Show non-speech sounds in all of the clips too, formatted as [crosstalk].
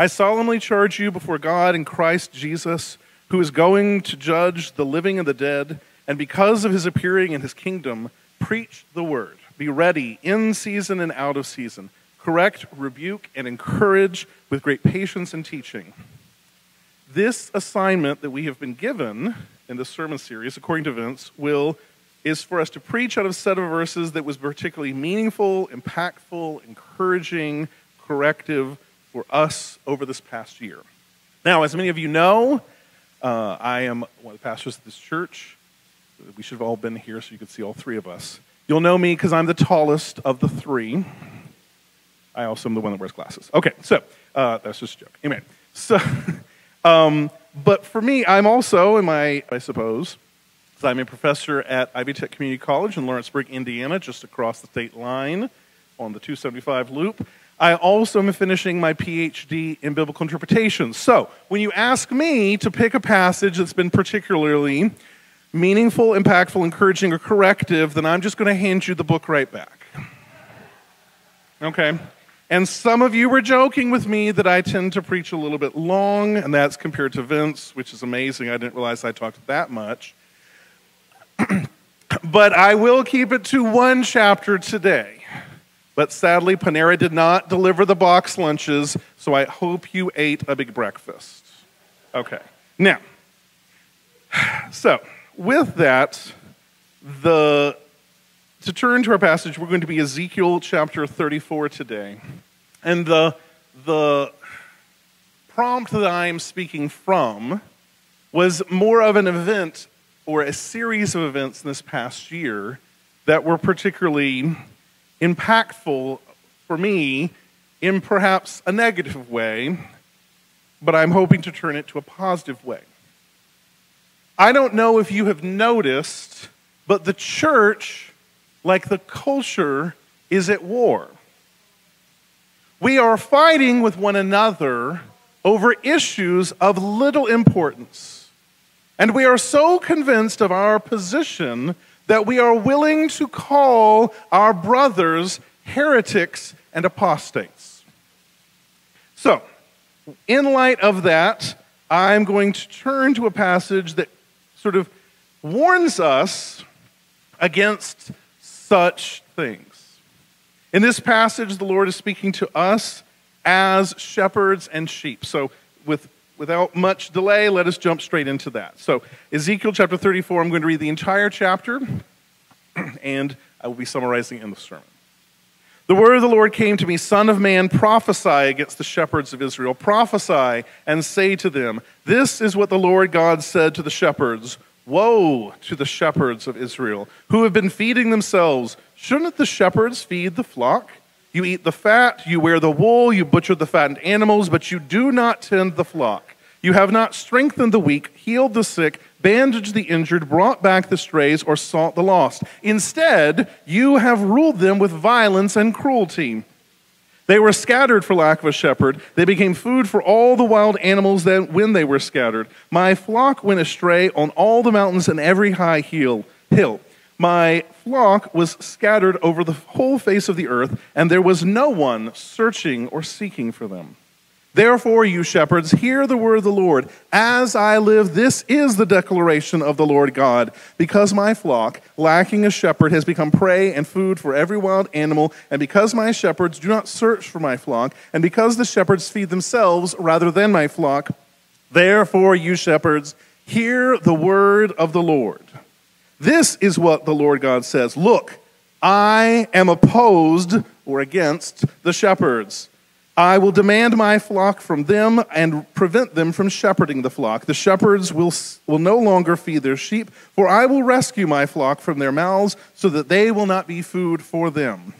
I solemnly charge you before God and Christ Jesus, who is going to judge the living and the dead, and because of his appearing in his kingdom, preach the word. Be ready in season and out of season. Correct, rebuke, and encourage with great patience and teaching. This assignment that we have been given in this sermon series, according to Vince, will is for us to preach out of a set of verses that was particularly meaningful, impactful, encouraging, corrective for us over this past year. Now, as many of you know, uh, I am one of the pastors of this church. We should have all been here so you could see all three of us. You'll know me because I'm the tallest of the three. I also am the one that wears glasses. Okay, so uh, that's just a joke. Anyway, So, [laughs] um, but for me, I'm also, am I, I suppose, I'm a professor at Ivy Tech Community College in Lawrenceburg, Indiana, just across the state line on the 275 loop. I also am finishing my PhD in biblical interpretation. So, when you ask me to pick a passage that's been particularly meaningful, impactful, encouraging, or corrective, then I'm just going to hand you the book right back. Okay? And some of you were joking with me that I tend to preach a little bit long, and that's compared to Vince, which is amazing. I didn't realize I talked that much. [clears throat] but I will keep it to one chapter today. But sadly, Panera did not deliver the box lunches, so I hope you ate a big breakfast. Okay. Now, [sighs] so with that, the to turn to our passage, we're going to be Ezekiel chapter 34 today. And the, the prompt that I am speaking from was more of an event or a series of events this past year that were particularly impactful for me in perhaps a negative way, but I'm hoping to turn it to a positive way. I don't know if you have noticed, but the church like the culture, is at war. We are fighting with one another over issues of little importance. And we are so convinced of our position that we are willing to call our brothers heretics and apostates. So, in light of that, I'm going to turn to a passage that sort of warns us against such things. In this passage, the Lord is speaking to us as shepherds and sheep. So, with, without much delay, let us jump straight into that. So, Ezekiel chapter 34, I'm going to read the entire chapter, [clears throat] and I will be summarizing in the sermon. The word of the Lord came to me, Son of man, prophesy against the shepherds of Israel. Prophesy and say to them, This is what the Lord God said to the shepherds Woe to the shepherds of Israel who have been feeding themselves. Shouldn't the shepherds feed the flock? You eat the fat, you wear the wool, you butcher the fattened animals, but you do not tend the flock. You have not strengthened the weak, healed the sick, bandaged the injured, brought back the strays, or sought the lost. Instead, you have ruled them with violence and cruelty. They were scattered for lack of a shepherd. They became food for all the wild animals that when they were scattered. My flock went astray on all the mountains and every high hill. hill. My flock was scattered over the whole face of the earth, and there was no one searching or seeking for them. Therefore, you shepherds, hear the word of the Lord. As I live, this is the declaration of the Lord God. Because my flock, lacking a shepherd, has become prey and food for every wild animal, and because my shepherds do not search for my flock, and because the shepherds feed themselves rather than my flock, therefore, you shepherds, hear the word of the Lord. This is what the Lord God says Look, I am opposed or against the shepherds I will demand my flock from them and prevent them from shepherding the flock. The shepherds will, will no longer feed their sheep, for I will rescue my flock from their mouths so that they will not be food for them.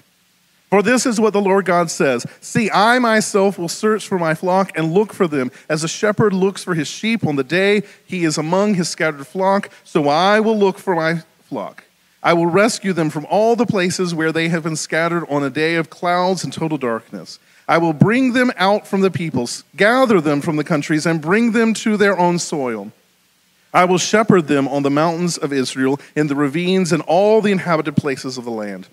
For this is what the Lord God says See, I myself will search for my flock and look for them, as a shepherd looks for his sheep on the day he is among his scattered flock, so I will look for my flock. I will rescue them from all the places where they have been scattered on a day of clouds and total darkness. I will bring them out from the peoples, gather them from the countries, and bring them to their own soil. I will shepherd them on the mountains of Israel, in the ravines, and all the inhabited places of the land.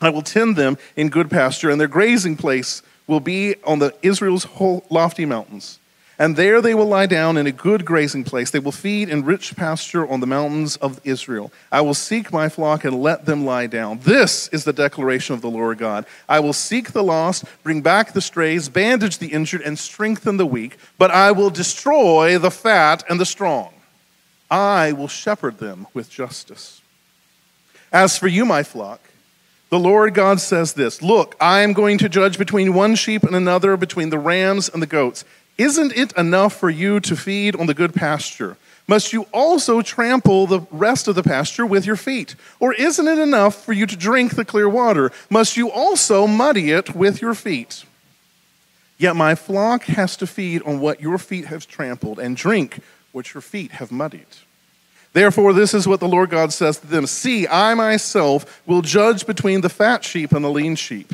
I will tend them in good pasture, and their grazing place will be on the Israel's lofty mountains. And there they will lie down in a good grazing place. They will feed in rich pasture on the mountains of Israel. I will seek my flock and let them lie down. This is the declaration of the Lord God. I will seek the lost, bring back the strays, bandage the injured, and strengthen the weak, but I will destroy the fat and the strong. I will shepherd them with justice. As for you, my flock, the Lord God says this Look, I am going to judge between one sheep and another, between the rams and the goats. Isn't it enough for you to feed on the good pasture? Must you also trample the rest of the pasture with your feet? Or isn't it enough for you to drink the clear water? Must you also muddy it with your feet? Yet my flock has to feed on what your feet have trampled and drink what your feet have muddied. Therefore, this is what the Lord God says to them See, I myself will judge between the fat sheep and the lean sheep.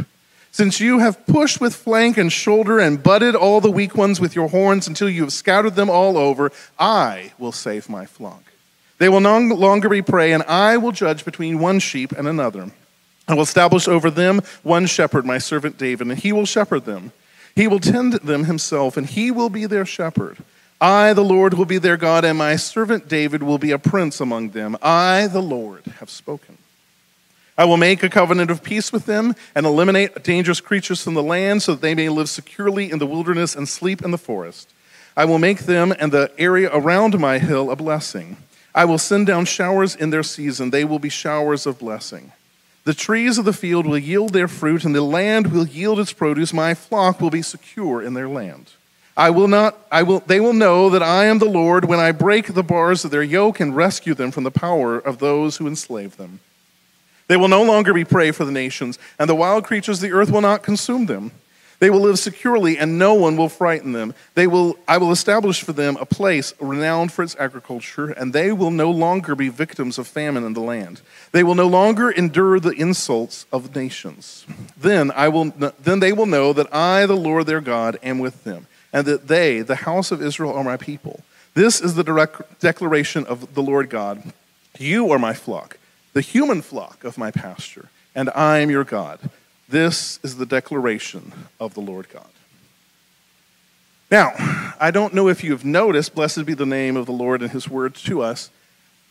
Since you have pushed with flank and shoulder and butted all the weak ones with your horns until you have scattered them all over, I will save my flock. They will no longer be prey, and I will judge between one sheep and another. I will establish over them one shepherd, my servant David, and he will shepherd them. He will tend them himself, and he will be their shepherd. I, the Lord, will be their God, and my servant David will be a prince among them. I, the Lord, have spoken. I will make a covenant of peace with them and eliminate dangerous creatures from the land so that they may live securely in the wilderness and sleep in the forest. I will make them and the area around my hill a blessing. I will send down showers in their season. They will be showers of blessing. The trees of the field will yield their fruit, and the land will yield its produce. My flock will be secure in their land. I will not, I will, they will know that I am the Lord when I break the bars of their yoke and rescue them from the power of those who enslave them. They will no longer be prey for the nations, and the wild creatures of the earth will not consume them. They will live securely, and no one will frighten them. They will, I will establish for them a place renowned for its agriculture, and they will no longer be victims of famine in the land. They will no longer endure the insults of nations. Then, I will, then they will know that I, the Lord their God, am with them and that they, the house of Israel, are my people. This is the direct declaration of the Lord God. You are my flock, the human flock of my pasture, and I am your God. This is the declaration of the Lord God. Now, I don't know if you have noticed, blessed be the name of the Lord and his word to us.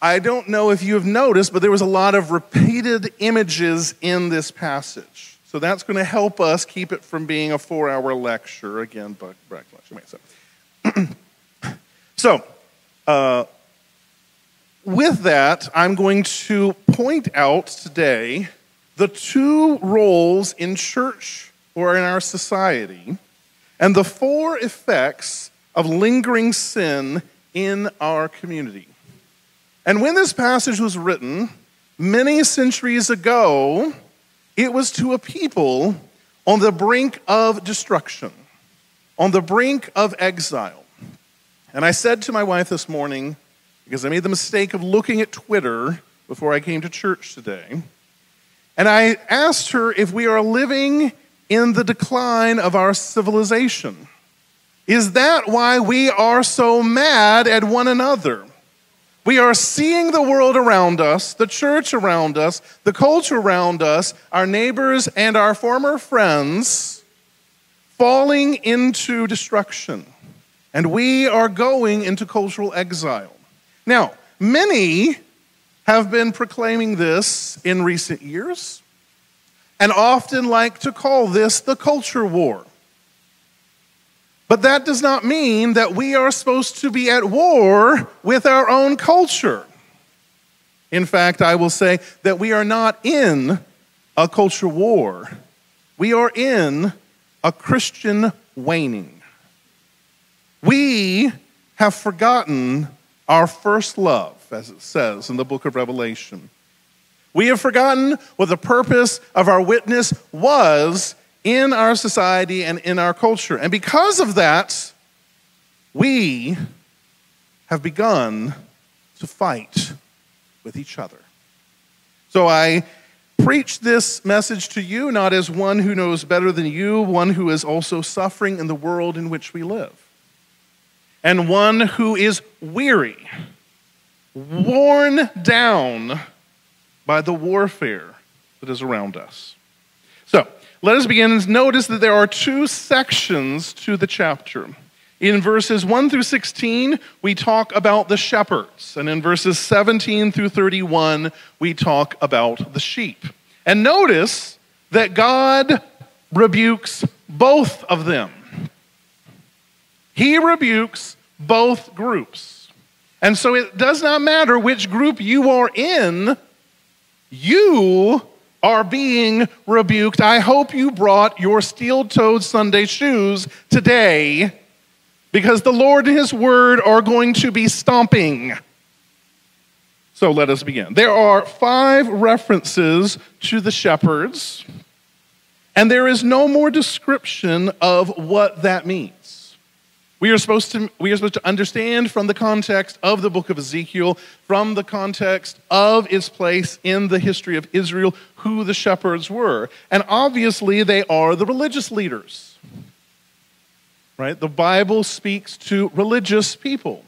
I don't know if you have noticed, but there was a lot of repeated images in this passage. So that's going to help us keep it from being a four hour lecture. Again, but lecture. [clears throat] so, uh, with that, I'm going to point out today the two roles in church or in our society and the four effects of lingering sin in our community. And when this passage was written, many centuries ago, it was to a people on the brink of destruction, on the brink of exile. And I said to my wife this morning, because I made the mistake of looking at Twitter before I came to church today, and I asked her if we are living in the decline of our civilization. Is that why we are so mad at one another? We are seeing the world around us, the church around us, the culture around us, our neighbors, and our former friends falling into destruction. And we are going into cultural exile. Now, many have been proclaiming this in recent years and often like to call this the culture war. But that does not mean that we are supposed to be at war with our own culture. In fact, I will say that we are not in a culture war, we are in a Christian waning. We have forgotten our first love, as it says in the book of Revelation. We have forgotten what the purpose of our witness was in our society and in our culture. And because of that, we have begun to fight with each other. So I preach this message to you not as one who knows better than you, one who is also suffering in the world in which we live, and one who is weary, worn down by the warfare that is around us. So, let us begin. Notice that there are two sections to the chapter. In verses 1 through 16, we talk about the shepherds. And in verses 17 through 31, we talk about the sheep. And notice that God rebukes both of them. He rebukes both groups. And so it does not matter which group you are in, you are being rebuked. I hope you brought your steel toed Sunday shoes today because the Lord and His Word are going to be stomping. So let us begin. There are five references to the shepherds, and there is no more description of what that means. We are, supposed to, we are supposed to understand from the context of the book of Ezekiel, from the context of its place in the history of Israel, who the shepherds were. And obviously, they are the religious leaders right? The Bible speaks to religious people.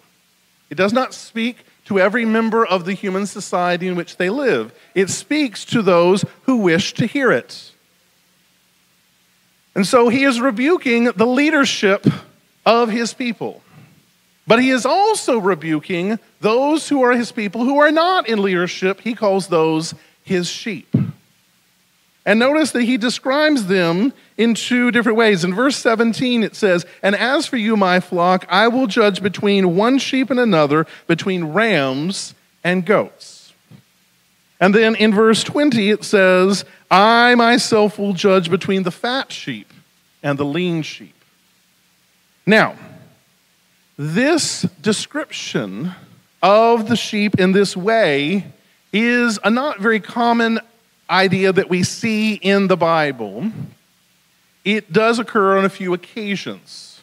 It does not speak to every member of the human society in which they live. It speaks to those who wish to hear it. And so he is rebuking the leadership of his people. But he is also rebuking those who are his people who are not in leadership. He calls those his sheep. And notice that he describes them in two different ways. In verse 17, it says, And as for you, my flock, I will judge between one sheep and another, between rams and goats. And then in verse 20, it says, I myself will judge between the fat sheep and the lean sheep. Now, this description of the sheep in this way is a not very common idea that we see in the Bible, it does occur on a few occasions.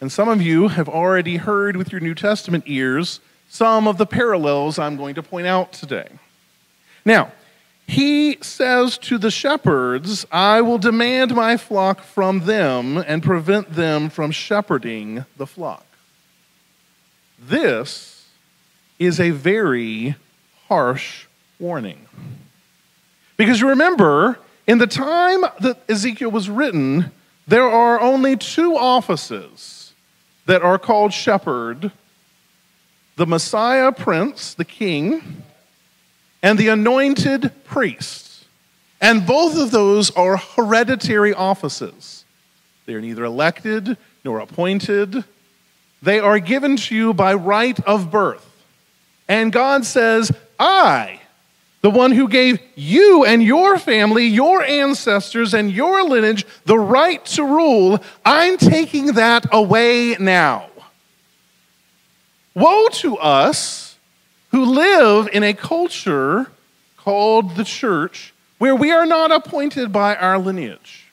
And some of you have already heard with your New Testament ears some of the parallels I'm going to point out today. Now, he says to the shepherds, I will demand my flock from them and prevent them from shepherding the flock. This is a very harsh warning. Because you remember, in the time that Ezekiel was written, there are only two offices that are called shepherd the Messiah prince, the king, and the anointed priest. And both of those are hereditary offices. They are neither elected nor appointed, they are given to you by right of birth. And God says, I the one who gave you and your family, your ancestors, and your lineage the right to rule, I'm taking that away now. Woe to us who live in a culture called the church where we are not appointed by our lineage.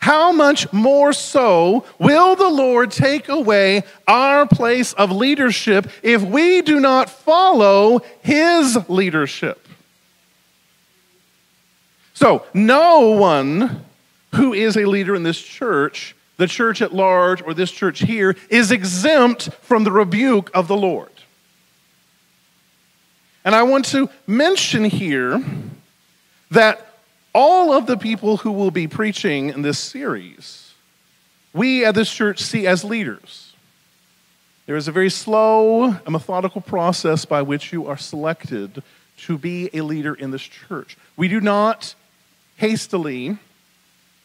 How much more so will the Lord take away our place of leadership if we do not follow his leadership? So, no one who is a leader in this church, the church at large, or this church here, is exempt from the rebuke of the Lord. And I want to mention here that all of the people who will be preaching in this series, we at this church see as leaders. There is a very slow and methodical process by which you are selected to be a leader in this church. We do not hastily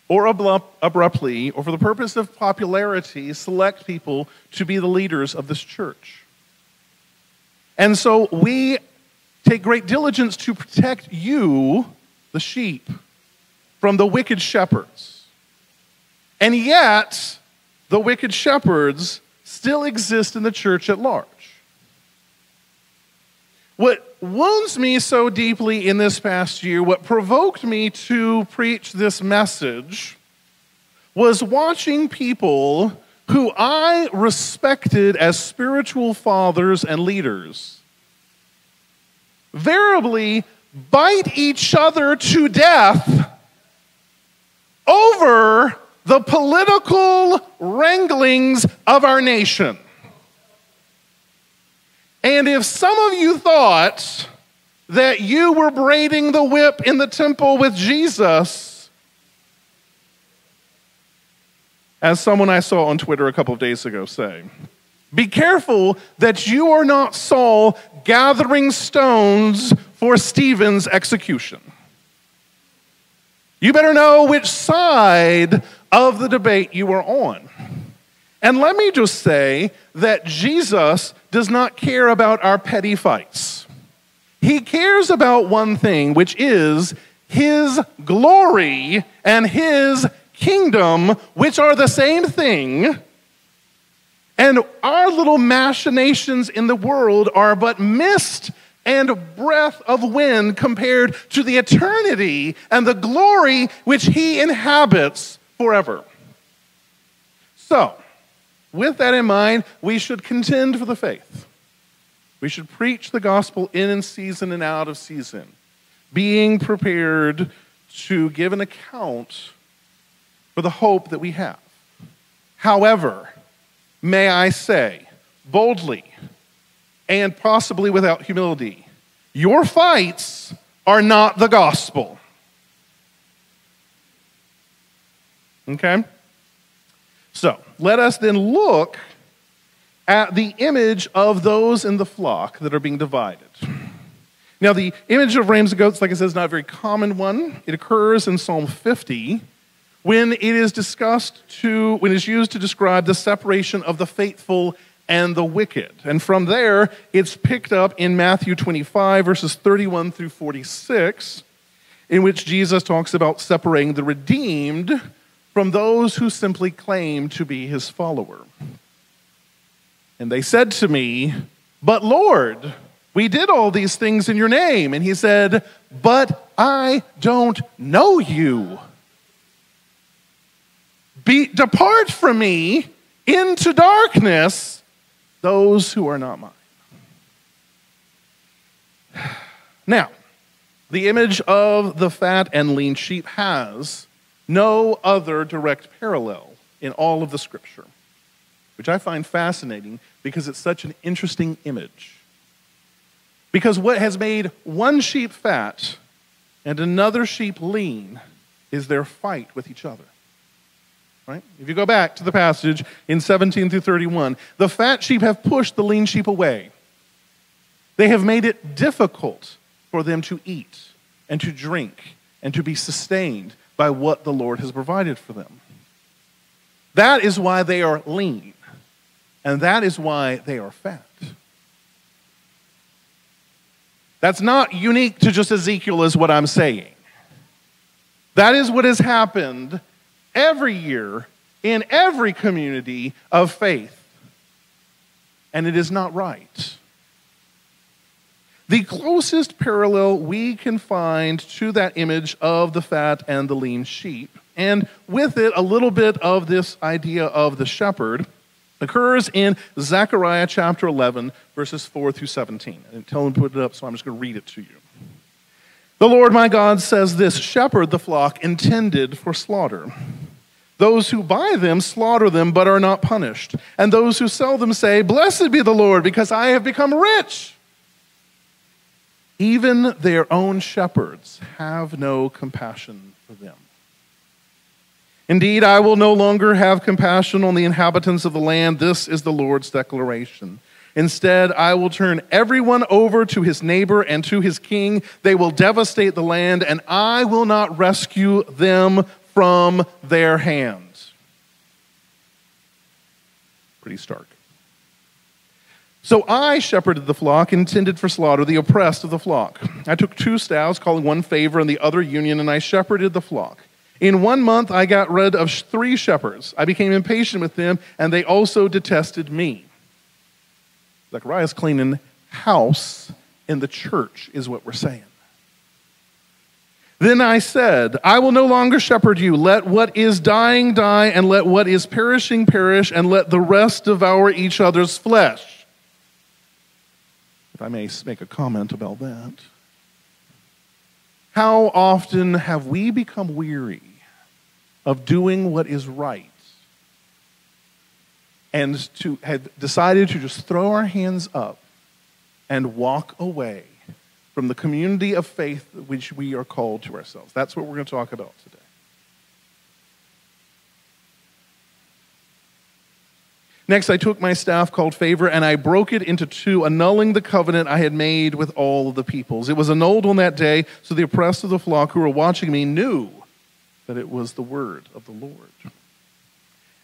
or abruptly, or for the purpose of popularity, select people to be the leaders of this church. And so we take great diligence to protect you the sheep from the wicked shepherds. And yet, the wicked shepherds still exist in the church at large. What wounds me so deeply in this past year, what provoked me to preach this message, was watching people who I respected as spiritual fathers and leaders variably bite each other to death over the political wranglings of our nation. And if some of you thought that you were braiding the whip in the temple with Jesus, as someone I saw on Twitter a couple of days ago say, be careful that you are not Saul gathering stones for Stephen's execution. You better know which side of the debate you are on. And let me just say that Jesus does not care about our petty fights. He cares about one thing, which is his glory and his kingdom, which are the same thing. And our little machinations in the world are but mist and breath of wind compared to the eternity and the glory which he inhabits forever. So, with that in mind, we should contend for the faith. We should preach the gospel in and season and out of season, being prepared to give an account for the hope that we have. However, may I say boldly and possibly without humility, your fights are not the gospel. Okay? So let us then look at the image of those in the flock that are being divided. Now, the image of rams and goats, like I said, is not a very common one. It occurs in Psalm 50 when it is discussed to, when it's used to describe the separation of the faithful and the wicked. And from there, it's picked up in Matthew 25, verses 31 through 46, in which Jesus talks about separating the redeemed from those who simply claim to be his follower. And they said to me, But Lord, we did all these things in your name. And he said, But I don't know you. Be, depart from me into darkness, those who are not mine. [sighs] Now, the image of the fat and lean sheep has no other direct parallel in all of the scripture, which I find fascinating because it's such an interesting image. Because what has made one sheep fat and another sheep lean is their fight with each other. Right? If you go back to the passage in 17 through 31, the fat sheep have pushed the lean sheep away. They have made it difficult for them to eat and to drink and to be sustained by what the Lord has provided for them. That is why they are lean, and that is why they are fat. That's not unique to just Ezekiel, is what I'm saying. That is what has happened every year in every community of faith. And it is not right. The closest parallel we can find to that image of the fat and the lean sheep, and with it a little bit of this idea of the shepherd, occurs in Zechariah chapter 11, verses 4 through 17. And tell him to put it up, so I'm just going to read it to you. The Lord my God says this Shepherd the flock intended for slaughter. Those who buy them slaughter them, but are not punished. And those who sell them say, Blessed be the Lord, because I have become rich. Even their own shepherds have no compassion for them. Indeed, I will no longer have compassion on the inhabitants of the land. This is the Lord's declaration. Instead, I will turn everyone over to his neighbor and to his king. They will devastate the land, and I will not rescue them from their hands. Pretty stark. So I shepherded the flock, intended for slaughter, the oppressed of the flock. I took two staffs, calling one favor and the other union, and I shepherded the flock. In one month, I got rid of three shepherds. I became impatient with them, and they also detested me. Zechariah's cleaning house in the church, is what we're saying. Then I said, I will no longer shepherd you. Let what is dying die, and let what is perishing perish, and let the rest devour each other's flesh. If I may make a comment about that. How often have we become weary of doing what is right and to have decided to just throw our hands up and walk away from the community of faith which we are called to ourselves? That's what we're going to talk about today. Next, I took my staff called favor and I broke it into two, annulling the covenant I had made with all of the peoples. It was annulled on that day, so the oppressed of the flock who were watching me knew that it was the word of the Lord.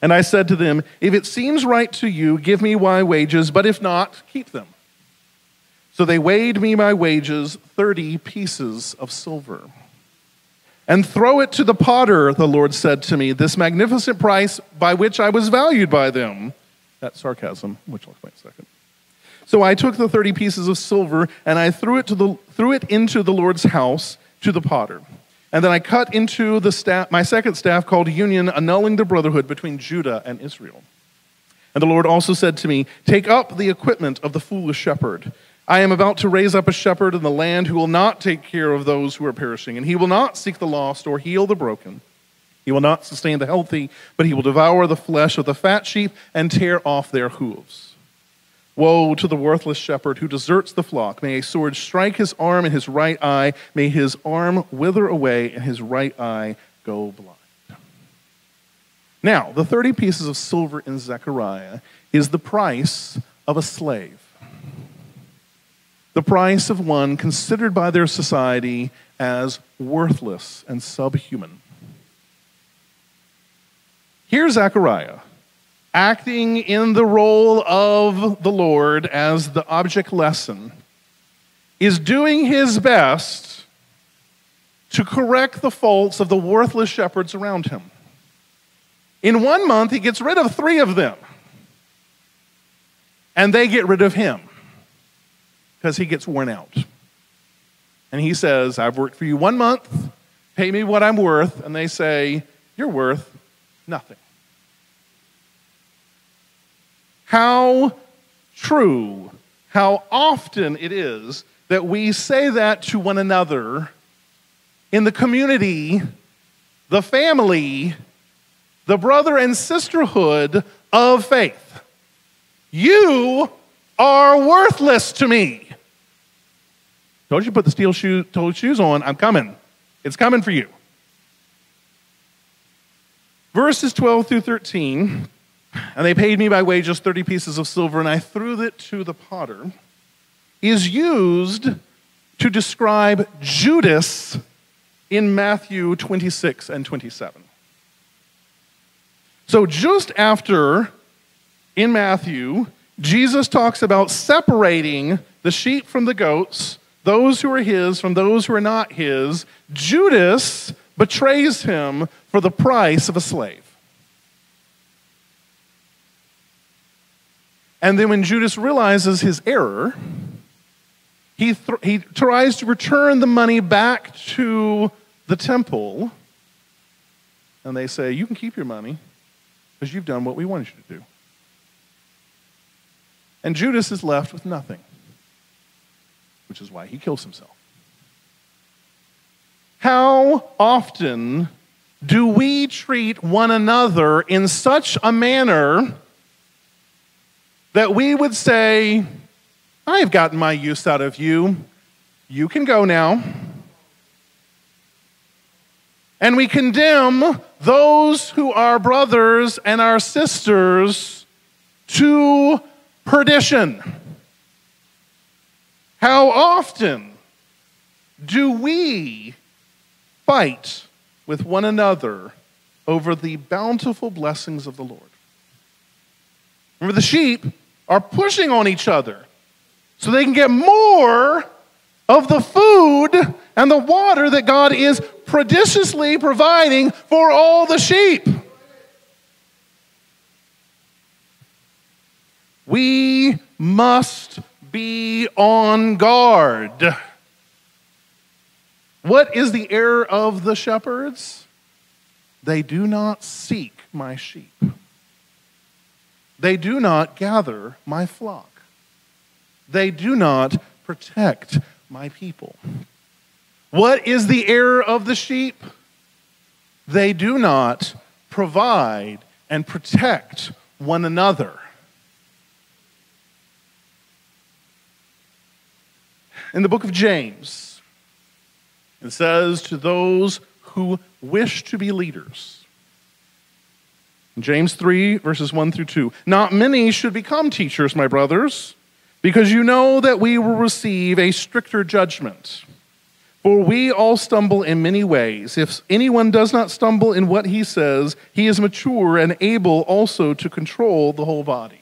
And I said to them, If it seems right to you, give me my wages, but if not, keep them. So they weighed me my wages, 30 pieces of silver. And throw it to the potter, the Lord said to me, this magnificent price by which I was valued by them. That's sarcasm, which I'll explain in a second. So I took the 30 pieces of silver and I threw it, to the, threw it into the Lord's house to the potter. And then I cut into the staff, my second staff called union, annulling the brotherhood between Judah and Israel. And the Lord also said to me, Take up the equipment of the foolish shepherd. I am about to raise up a shepherd in the land who will not take care of those who are perishing, and he will not seek the lost or heal the broken. He will not sustain the healthy, but he will devour the flesh of the fat sheep and tear off their hooves. Woe to the worthless shepherd who deserts the flock. May a sword strike his arm and his right eye. May his arm wither away and his right eye go blind. Now, the 30 pieces of silver in Zechariah is the price of a slave, the price of one considered by their society as worthless and subhuman. Here's Zechariah acting in the role of the Lord as the object lesson, is doing his best to correct the faults of the worthless shepherds around him. In one month, he gets rid of three of them, and they get rid of him because he gets worn out. And he says, I've worked for you one month, pay me what I'm worth. And they say, You're worth nothing. How true, how often it is that we say that to one another in the community, the family, the brother and sisterhood of faith. You are worthless to me. Told you to put the steel shoe, shoes on. I'm coming. It's coming for you. Verses 12 through 13 and they paid me by wages 30 pieces of silver, and I threw it to the potter, is used to describe Judas in Matthew 26 and 27. So, just after in Matthew, Jesus talks about separating the sheep from the goats, those who are his from those who are not his, Judas betrays him for the price of a slave. And then when Judas realizes his error, he, th- he tries to return the money back to the temple. And they say, You can keep your money because you've done what we wanted you to do. And Judas is left with nothing, which is why he kills himself. How often do we treat one another in such a manner that we would say, I have gotten my use out of you. You can go now. And we condemn those who are brothers and our sisters to perdition. How often do we fight with one another over the bountiful blessings of the Lord? Remember, the sheep are pushing on each other so they can get more of the food and the water that God is prodigiously providing for all the sheep. We must be on guard. What is the error of the shepherds? They do not seek my sheep. They do not gather my flock. They do not protect my people. What is the error of the sheep? They do not provide and protect one another. In the book of James, it says to those who wish to be leaders, James 3, verses 1 through 2. Not many should become teachers, my brothers, because you know that we will receive a stricter judgment. For we all stumble in many ways. If anyone does not stumble in what he says, he is mature and able also to control the whole body.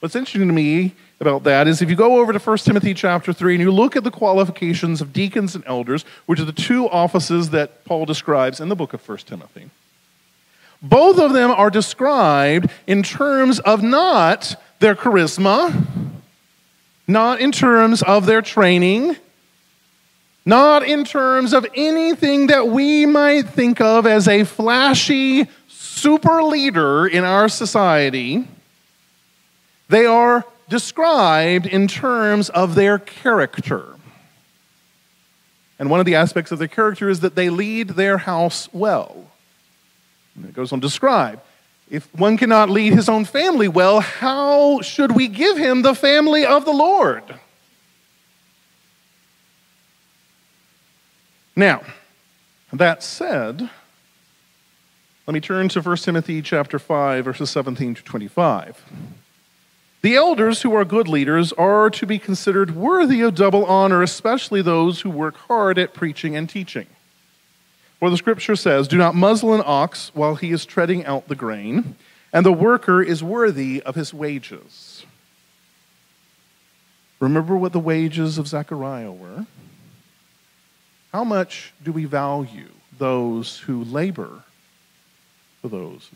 What's interesting to me about that is if you go over to 1 Timothy chapter 3 and you look at the qualifications of deacons and elders, which are the two offices that Paul describes in the book of 1 Timothy, both of them are described in terms of not their charisma, not in terms of their training, not in terms of anything that we might think of as a flashy super leader in our society. They are described in terms of their character. And one of the aspects of their character is that they lead their house well. And it goes on to describe if one cannot lead his own family well, how should we give him the family of the Lord? Now, that said, let me turn to 1 Timothy chapter 5 verses 17 to 25. The elders who are good leaders are to be considered worthy of double honor, especially those who work hard at preaching and teaching. For the scripture says, Do not muzzle an ox while he is treading out the grain, and the worker is worthy of his wages. Remember what the wages of Zechariah were? How much do we value those who labor for those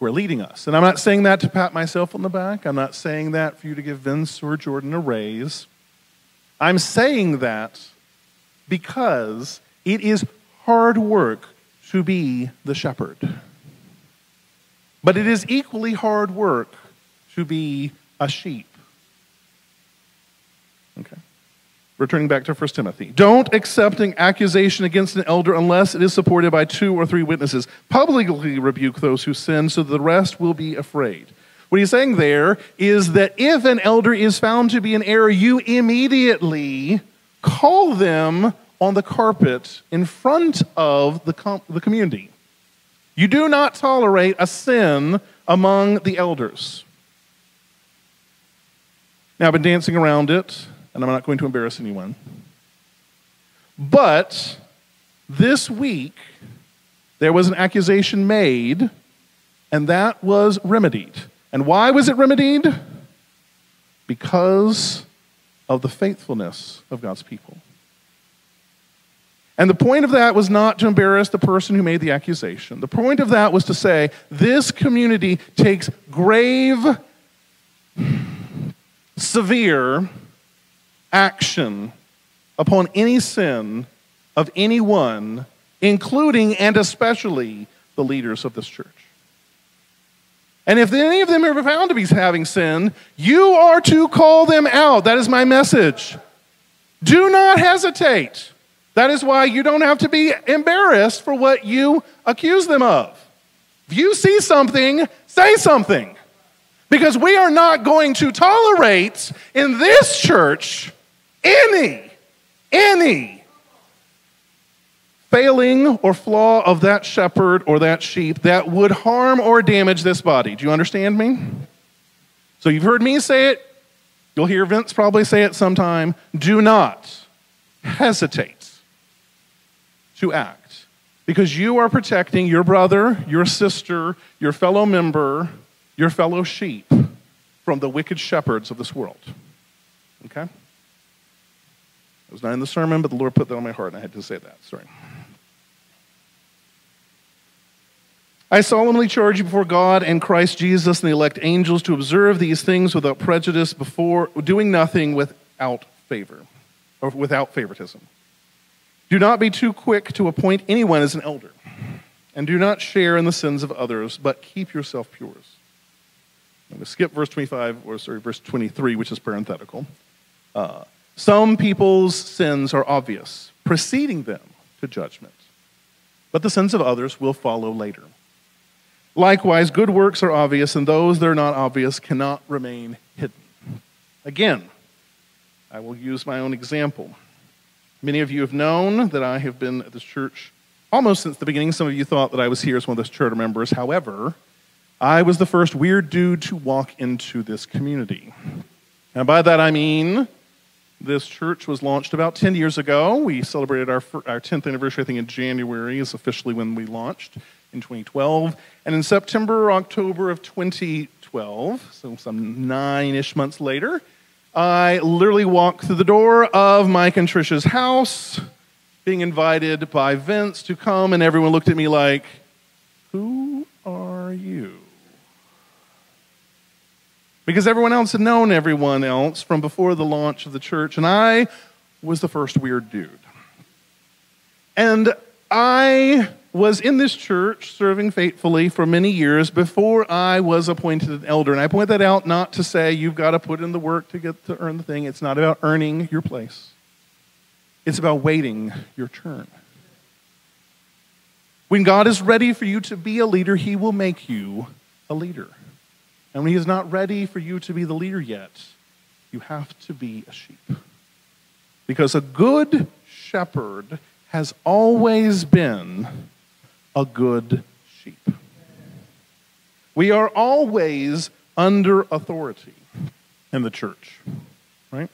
who are leading us? And I'm not saying that to pat myself on the back. I'm not saying that for you to give Vince or Jordan a raise. I'm saying that because it is hard work to be the shepherd. But it is equally hard work to be a sheep. Okay. Returning back to 1 Timothy. Don't accept an accusation against an elder unless it is supported by two or three witnesses. Publicly rebuke those who sin so that the rest will be afraid. What he's saying there is that if an elder is found to be in error, you immediately call them on the carpet in front of the, com- the community. You do not tolerate a sin among the elders. Now, I've been dancing around it, and I'm not going to embarrass anyone. But this week, there was an accusation made, and that was remedied. And why was it remedied? Because of the faithfulness of God's people. And the point of that was not to embarrass the person who made the accusation. The point of that was to say this community takes grave, severe action upon any sin of anyone, including and especially the leaders of this church. And if any of them are found to be having sin, you are to call them out. That is my message. Do not hesitate. That is why you don't have to be embarrassed for what you accuse them of. If you see something, say something. Because we are not going to tolerate in this church any, any failing or flaw of that shepherd or that sheep that would harm or damage this body. Do you understand me? So you've heard me say it. You'll hear Vince probably say it sometime. Do not hesitate to act because you are protecting your brother, your sister, your fellow member, your fellow sheep from the wicked shepherds of this world. Okay? It was not in the sermon, but the Lord put that on my heart, and I had to say that. Sorry. I solemnly charge you before God and Christ Jesus and the elect angels to observe these things without prejudice, before doing nothing without favor or without favoritism. Do not be too quick to appoint anyone as an elder, and do not share in the sins of others, but keep yourself pure. I'm going to skip verse 25, or sorry, verse 23, which is parenthetical. Uh, some people's sins are obvious, preceding them to judgment, but the sins of others will follow later. Likewise, good works are obvious, and those that are not obvious cannot remain hidden. Again, I will use my own example. Many of you have known that I have been at this church almost since the beginning. Some of you thought that I was here as one of the church members. However, I was the first weird dude to walk into this community. And by that I mean this church was launched about 10 years ago. We celebrated our, our 10th anniversary, I think, in January, is officially when we launched in 2012. And in September October of 2012, so some nine ish months later, I literally walked through the door of Mike and Trisha's house, being invited by Vince to come, and everyone looked at me like, Who are you? Because everyone else had known everyone else from before the launch of the church, and I was the first weird dude. And I was in this church serving faithfully for many years before I was appointed an elder. And I point that out not to say you've got to put in the work to get to earn the thing. It's not about earning your place. It's about waiting your turn. When God is ready for you to be a leader, he will make you a leader. And when he is not ready for you to be the leader yet, you have to be a sheep. Because a good shepherd has always been a good sheep. We are always under authority in the church, right?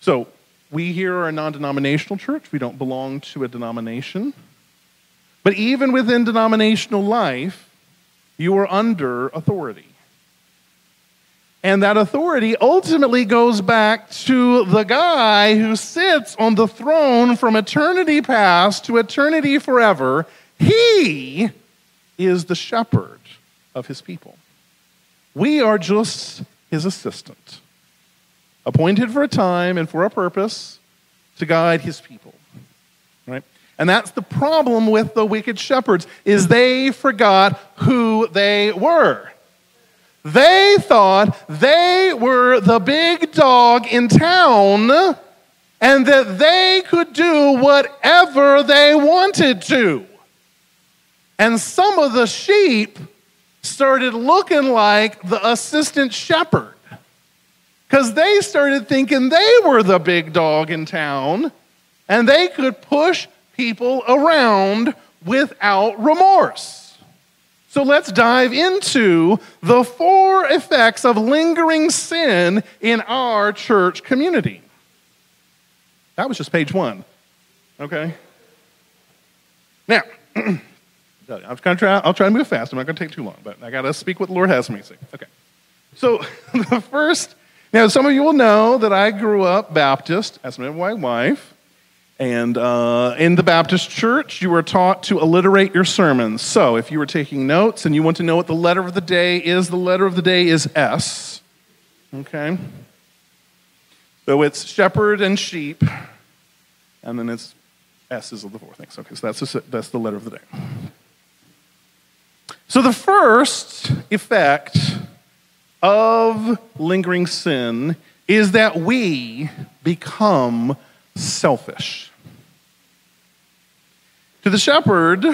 So, we here are a non denominational church. We don't belong to a denomination. But even within denominational life, you are under authority. And that authority ultimately goes back to the guy who sits on the throne from eternity past to eternity forever. He is the shepherd of his people. We are just his assistant, appointed for a time and for a purpose to guide his people. Right? And that's the problem with the wicked shepherds is they forgot who they were. They thought they were the big dog in town and that they could do whatever they wanted to. And some of the sheep started looking like the assistant shepherd because they started thinking they were the big dog in town and they could push people around without remorse. So let's dive into the four effects of lingering sin in our church community. That was just page one. Okay? Now, [clears throat] I'm to try, I'll try to move fast. I'm not going to take too long, but I got to speak what the Lord has for me say. Okay. So [laughs] the first, now some of you will know that I grew up Baptist, as my wife. And uh, in the Baptist church, you were taught to alliterate your sermons. So if you were taking notes and you want to know what the letter of the day is, the letter of the day is S. Okay? So it's shepherd and sheep, and then it's S's of the four things. Okay, so that's, that's the letter of the day. So the first effect of lingering sin is that we become selfish. To the shepherd,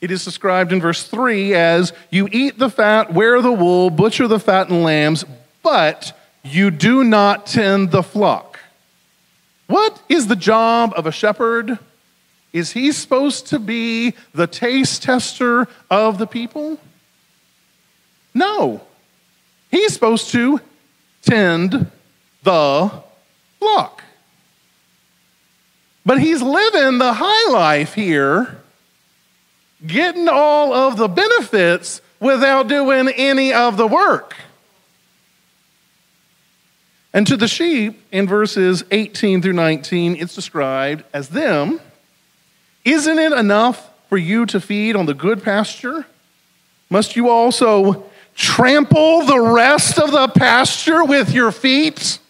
it is described in verse 3 as you eat the fat, wear the wool, butcher the fat fattened lambs, but you do not tend the flock. What is the job of a shepherd? Is he supposed to be the taste tester of the people? No. He's supposed to tend the flock. But he's living the high life here, getting all of the benefits without doing any of the work. And to the sheep, in verses 18 through 19, it's described as them. Isn't it enough for you to feed on the good pasture? Must you also trample the rest of the pasture with your feet?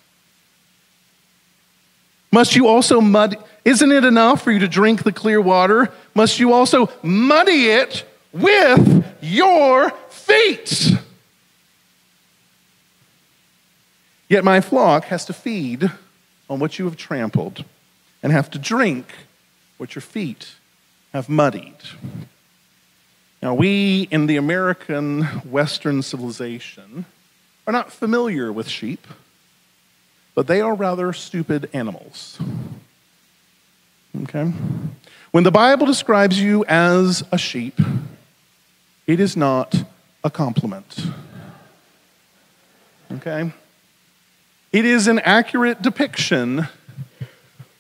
Must you also mud? Isn't it enough for you to drink the clear water? Must you also muddy it with your feet? Yet my flock has to feed on what you have trampled and have to drink what your feet have muddied. Now, we in the American Western civilization are not familiar with sheep, but they are rather stupid animals. Okay? When the Bible describes you as a sheep, it is not a compliment. Okay? It is an accurate depiction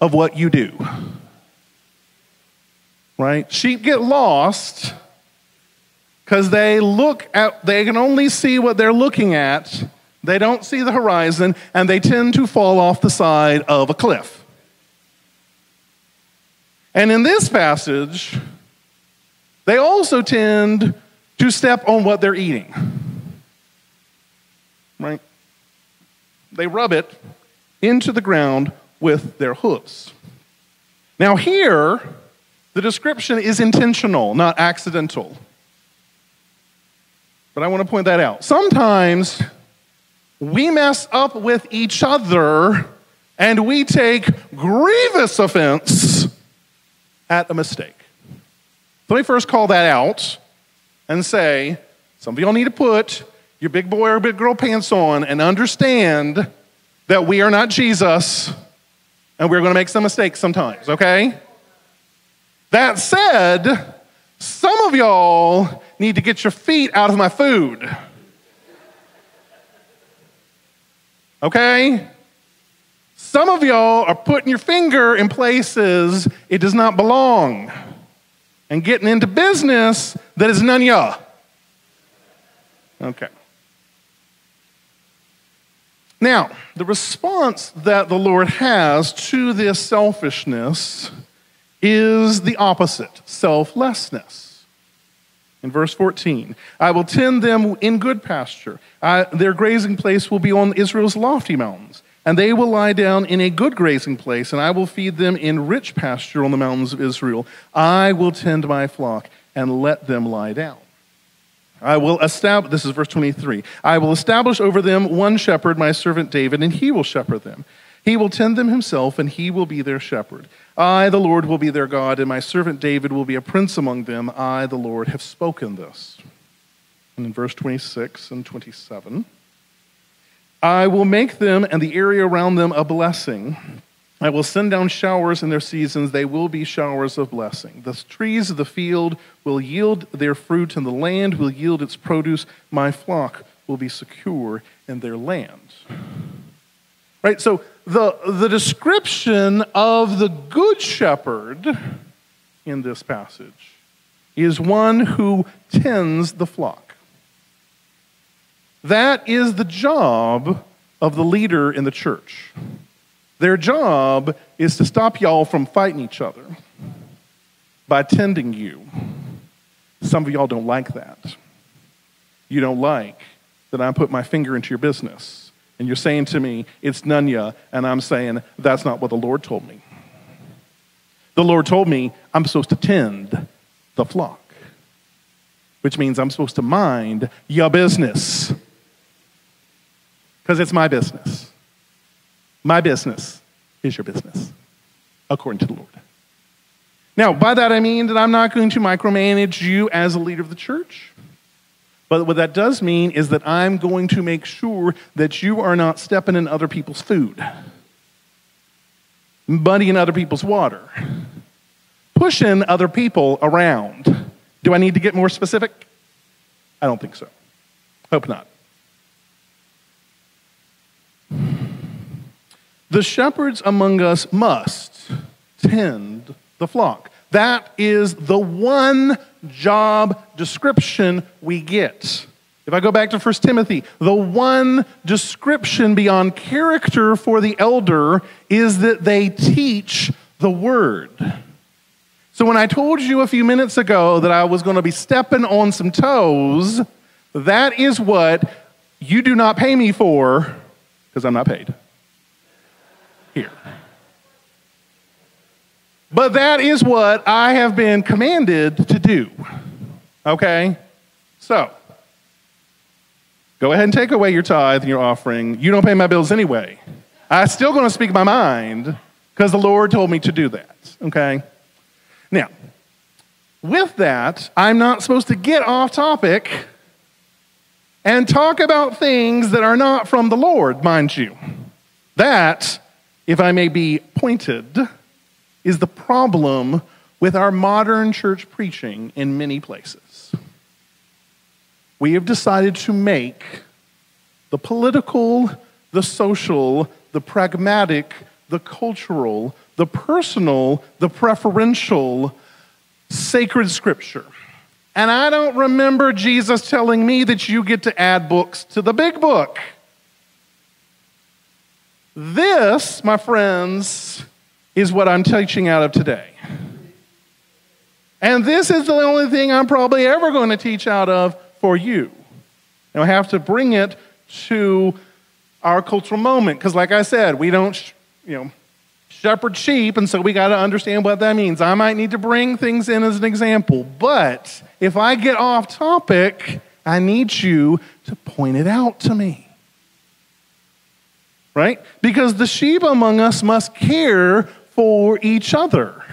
of what you do. Right? Sheep get lost because they look at, they can only see what they're looking at. They don't see the horizon, and they tend to fall off the side of a cliff. And in this passage, they also tend to step on what they're eating. Right? They rub it into the ground with their hooves. Now, here, the description is intentional, not accidental. But I want to point that out. Sometimes we mess up with each other and we take grievous offense at a mistake. Let me first call that out and say some of y'all need to put your big boy or big girl pants on and understand that we are not Jesus and we're going to make some mistakes sometimes, okay? That said, some of y'all need to get your feet out of my food. Okay? Some of y'all are putting your finger in places it does not belong and getting into business that is none y'all. Okay. Now, the response that the Lord has to this selfishness is the opposite selflessness. In verse 14, I will tend them in good pasture. I, their grazing place will be on Israel's lofty mountains, and they will lie down in a good grazing place, and I will feed them in rich pasture on the mountains of Israel. I will tend my flock and let them lie down. I will establish, this is verse 23. I will establish over them one shepherd, my servant David, and he will shepherd them. He will tend them himself, and he will be their shepherd. I, the Lord, will be their God, and my servant David will be a prince among them. I, the Lord, have spoken this. And in verse 26 and 27, I will make them and the area around them a blessing. I will send down showers in their seasons. They will be showers of blessing. The trees of the field will yield their fruit, and the land will yield its produce. My flock will be secure in their land. Right? So the, the description of the good shepherd in this passage is one who tends the flock. That is the job of the leader in the church. Their job is to stop y'all from fighting each other by tending you. Some of y'all don't like that. You don't like that I put my finger into your business. And you're saying to me, it's Nunya, and I'm saying, that's not what the Lord told me. The Lord told me I'm supposed to tend the flock, which means I'm supposed to mind your business because it's my business. My business is your business, according to the Lord. Now, by that I mean that I'm not going to micromanage you as a leader of the church. But what that does mean is that I'm going to make sure that you are not stepping in other people's food, muddying other people's water, pushing other people around. Do I need to get more specific? I don't think so. Hope not. The shepherds among us must tend the flock. That is the one job description we get. If I go back to 1 Timothy, the one description beyond character for the elder is that they teach the word. So when I told you a few minutes ago that I was going to be stepping on some toes, that is what you do not pay me for because I'm not paid. Here. But that is what I have been commanded to do. Okay? So, go ahead and take away your tithe and your offering. You don't pay my bills anyway. I'm still going to speak my mind because the Lord told me to do that. Okay? Now, with that, I'm not supposed to get off topic and talk about things that are not from the Lord, mind you. That, if I may be pointed, is the problem with our modern church preaching in many places. We have decided to make the political, the social, the pragmatic, the cultural, the personal, the preferential sacred scripture. And I don't remember Jesus telling me that you get to add books to the big book. This, my friends, is what I'm teaching out of today. And this is the only thing I'm probably ever going to teach out of for you. And I have to bring it to our cultural moment because, like I said, we don't, you know, shepherd sheep, and so we got to understand what that means. I might need to bring things in as an example, but if I get off topic, I need you to point it out to me right? Because the sheep among us must care for each other.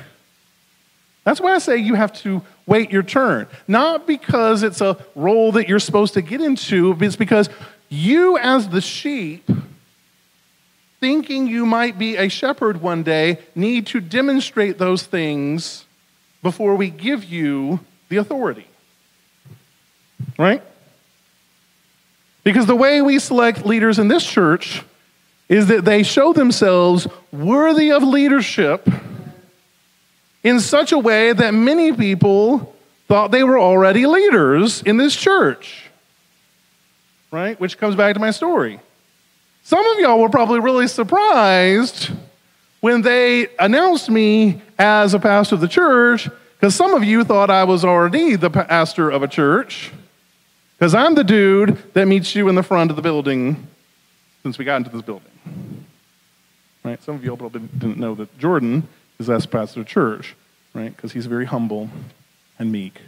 That's why I say you have to wait your turn. Not because it's a role that you're supposed to get into, it's because you, as the sheep, thinking you might be a shepherd one day, need to demonstrate those things before we give you the authority. Right? Because the way we select leaders in this church is that they show themselves worthy of leadership in such a way that many people thought they were already leaders in this church. Right? Which comes back to my story. Some of y'all were probably really surprised when they announced me as a pastor of the church, because some of you thought I was already the pastor of a church, because I'm the dude that meets you in the front of the building since we got into this building. Right? Some of y'all probably didn't know that Jordan is as pastor of church, right? Because he's very humble and meek.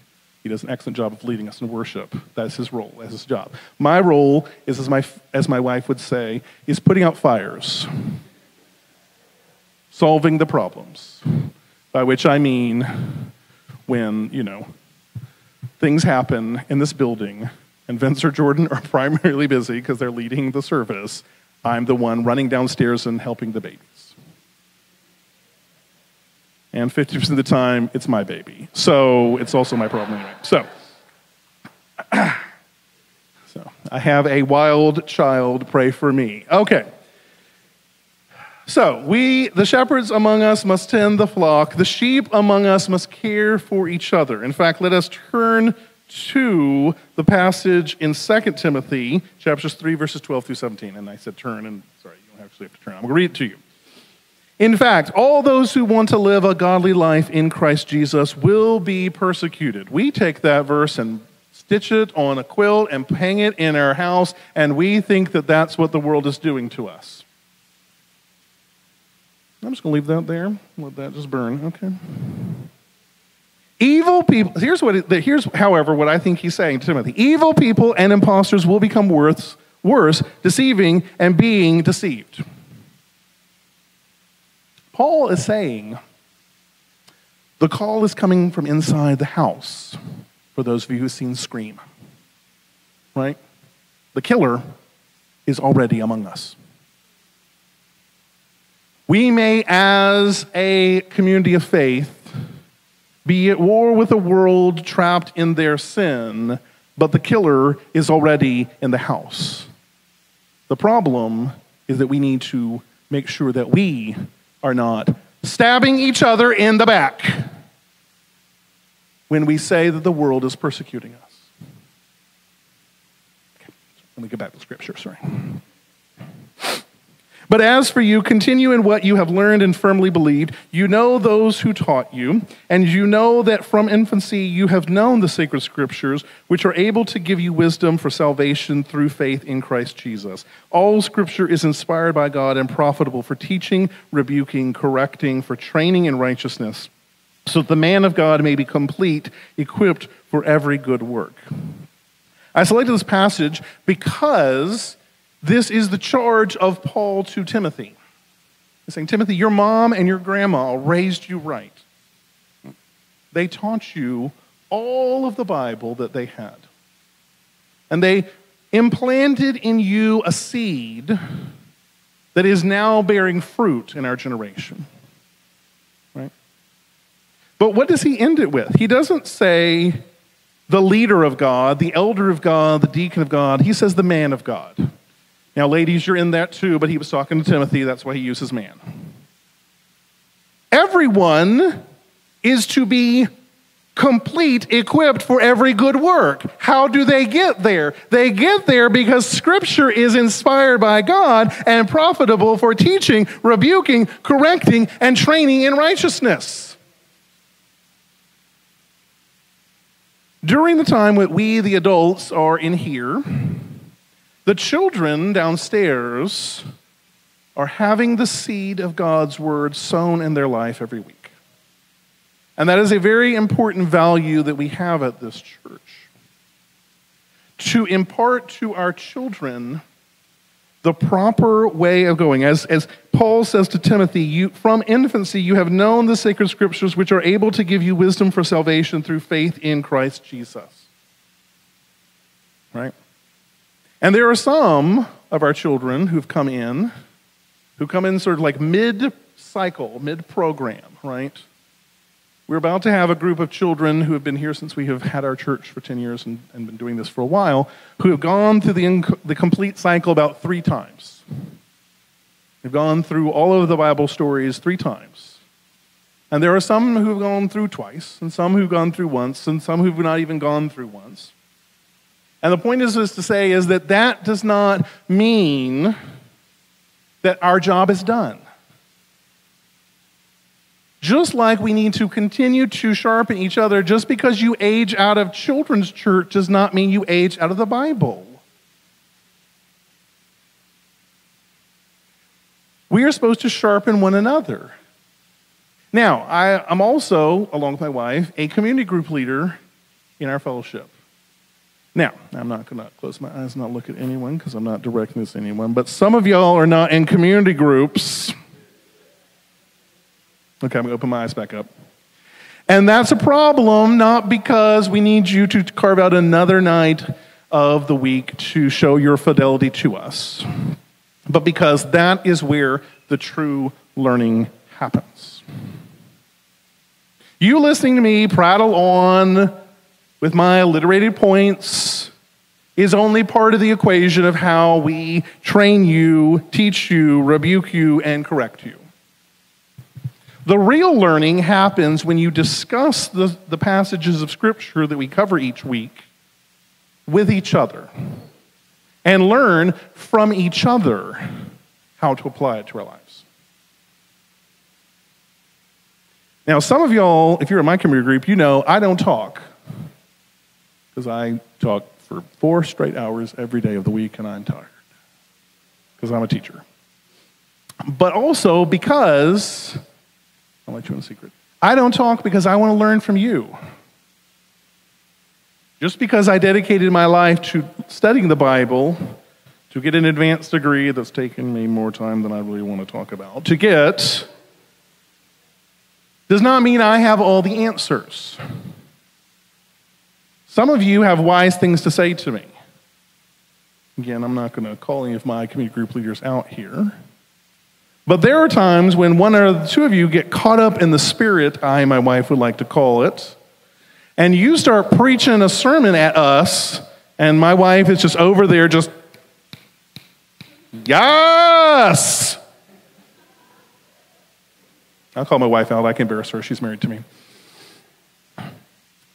He does an excellent job of leading us in worship. That's his role, that's his job. My role is, as my, as my wife would say, is putting out fires, solving the problems. By which I mean when, you know, things happen in this building and Vince or Jordan are [laughs] primarily busy because they're leading the service, I'm the one running downstairs and helping the babies. And 50% of the time, it's my baby. So it's also my problem anyway. So, [clears throat] so I have a wild child, pray for me. Okay. So, we, the shepherds among us, must tend the flock. The sheep among us must care for each other. In fact, let us turn to the passage in 2 Timothy, chapters 3, verses 12 through 17. And I said turn, and sorry, you don't actually have to turn. I'm going to read it to you. In fact, all those who want to live a godly life in Christ Jesus will be persecuted. We take that verse and stitch it on a quilt and hang it in our house, and we think that that's what the world is doing to us. I'm just going to leave that there. Let that just burn. Okay. Evil people, here's what, here's, however, what I think he's saying to Timothy. Evil people and impostors will become worse, worse, deceiving and being deceived. Paul is saying the call is coming from inside the house, for those of you who've seen Scream, right? The killer is already among us. We may, as a community of faith, be at war with a world trapped in their sin, but the killer is already in the house. The problem is that we need to make sure that we are not stabbing each other in the back when we say that the world is persecuting us. Okay, let me get back to scripture, sorry. But as for you, continue in what you have learned and firmly believed. You know those who taught you, and you know that from infancy you have known the sacred scriptures, which are able to give you wisdom for salvation through faith in Christ Jesus. All scripture is inspired by God and profitable for teaching, rebuking, correcting, for training in righteousness, so that the man of God may be complete, equipped for every good work. I selected this passage because this is the charge of Paul to Timothy. He's saying, Timothy, your mom and your grandma raised you right. They taught you all of the Bible that they had. And they implanted in you a seed that is now bearing fruit in our generation. Right? But what does he end it with? He doesn't say the leader of God, the elder of God, the deacon of God. He says the man of God. Now, ladies, you're in that too, but he was talking to Timothy. That's why he uses man. Everyone is to be complete, equipped for every good work. How do they get there? They get there because Scripture is inspired by God and profitable for teaching, rebuking, correcting, and training in righteousness. During the time that we, the adults, are in here, the children downstairs are having the seed of God's word sown in their life every week. And that is a very important value that we have at this church. To impart to our children the proper way of going. As, as Paul says to Timothy, you, from infancy you have known the sacred scriptures which are able to give you wisdom for salvation through faith in Christ Jesus. Right? And there are some of our children who've come in, who come in sort of like mid cycle, mid program, right? We're about to have a group of children who have been here since we have had our church for 10 years and, and been doing this for a while, who have gone through the, inc- the complete cycle about three times. They've gone through all of the Bible stories three times. And there are some who have gone through twice, and some who've gone through once, and some who've not even gone through once. And the point is, is to say is that that does not mean that our job is done. Just like we need to continue to sharpen each other, just because you age out of children's church does not mean you age out of the Bible. We are supposed to sharpen one another. Now, I, am also, along with my wife, a community group leader in our fellowship. Now, I'm not going to close my eyes and not look at anyone because I'm not directing this to anyone, but some of y'all are not in community groups. Okay, I'm going to open my eyes back up. And that's a problem, not because we need you to carve out another night of the week to show your fidelity to us, but because that is where the true learning happens. You listening to me prattle on with my alliterated points is only part of the equation of how we train you, teach you, rebuke you, and correct you. The real learning happens when you discuss the, the passages of Scripture that we cover each week with each other and learn from each other how to apply it to our lives. Now, some of y'all, if you're in my community group, you know I don't talk because I talk for four straight hours every day of the week and I'm tired because I'm a teacher. But also because, I'll let you in a secret, I don't talk because I want to learn from you. Just because I dedicated my life to studying the Bible, to get an advanced degree that's taken me more time than I really want to talk about, to get, does not mean I have all the answers. Some of you have wise things to say to me. Again, I'm not going to call any of my community group leaders out here. But there are times when one or two of you get caught up in the spirit, I, my wife, would like to call it, and you start preaching a sermon at us, and my wife is just over there, just, yes! I'll call my wife out. I can embarrass her. She's married to me.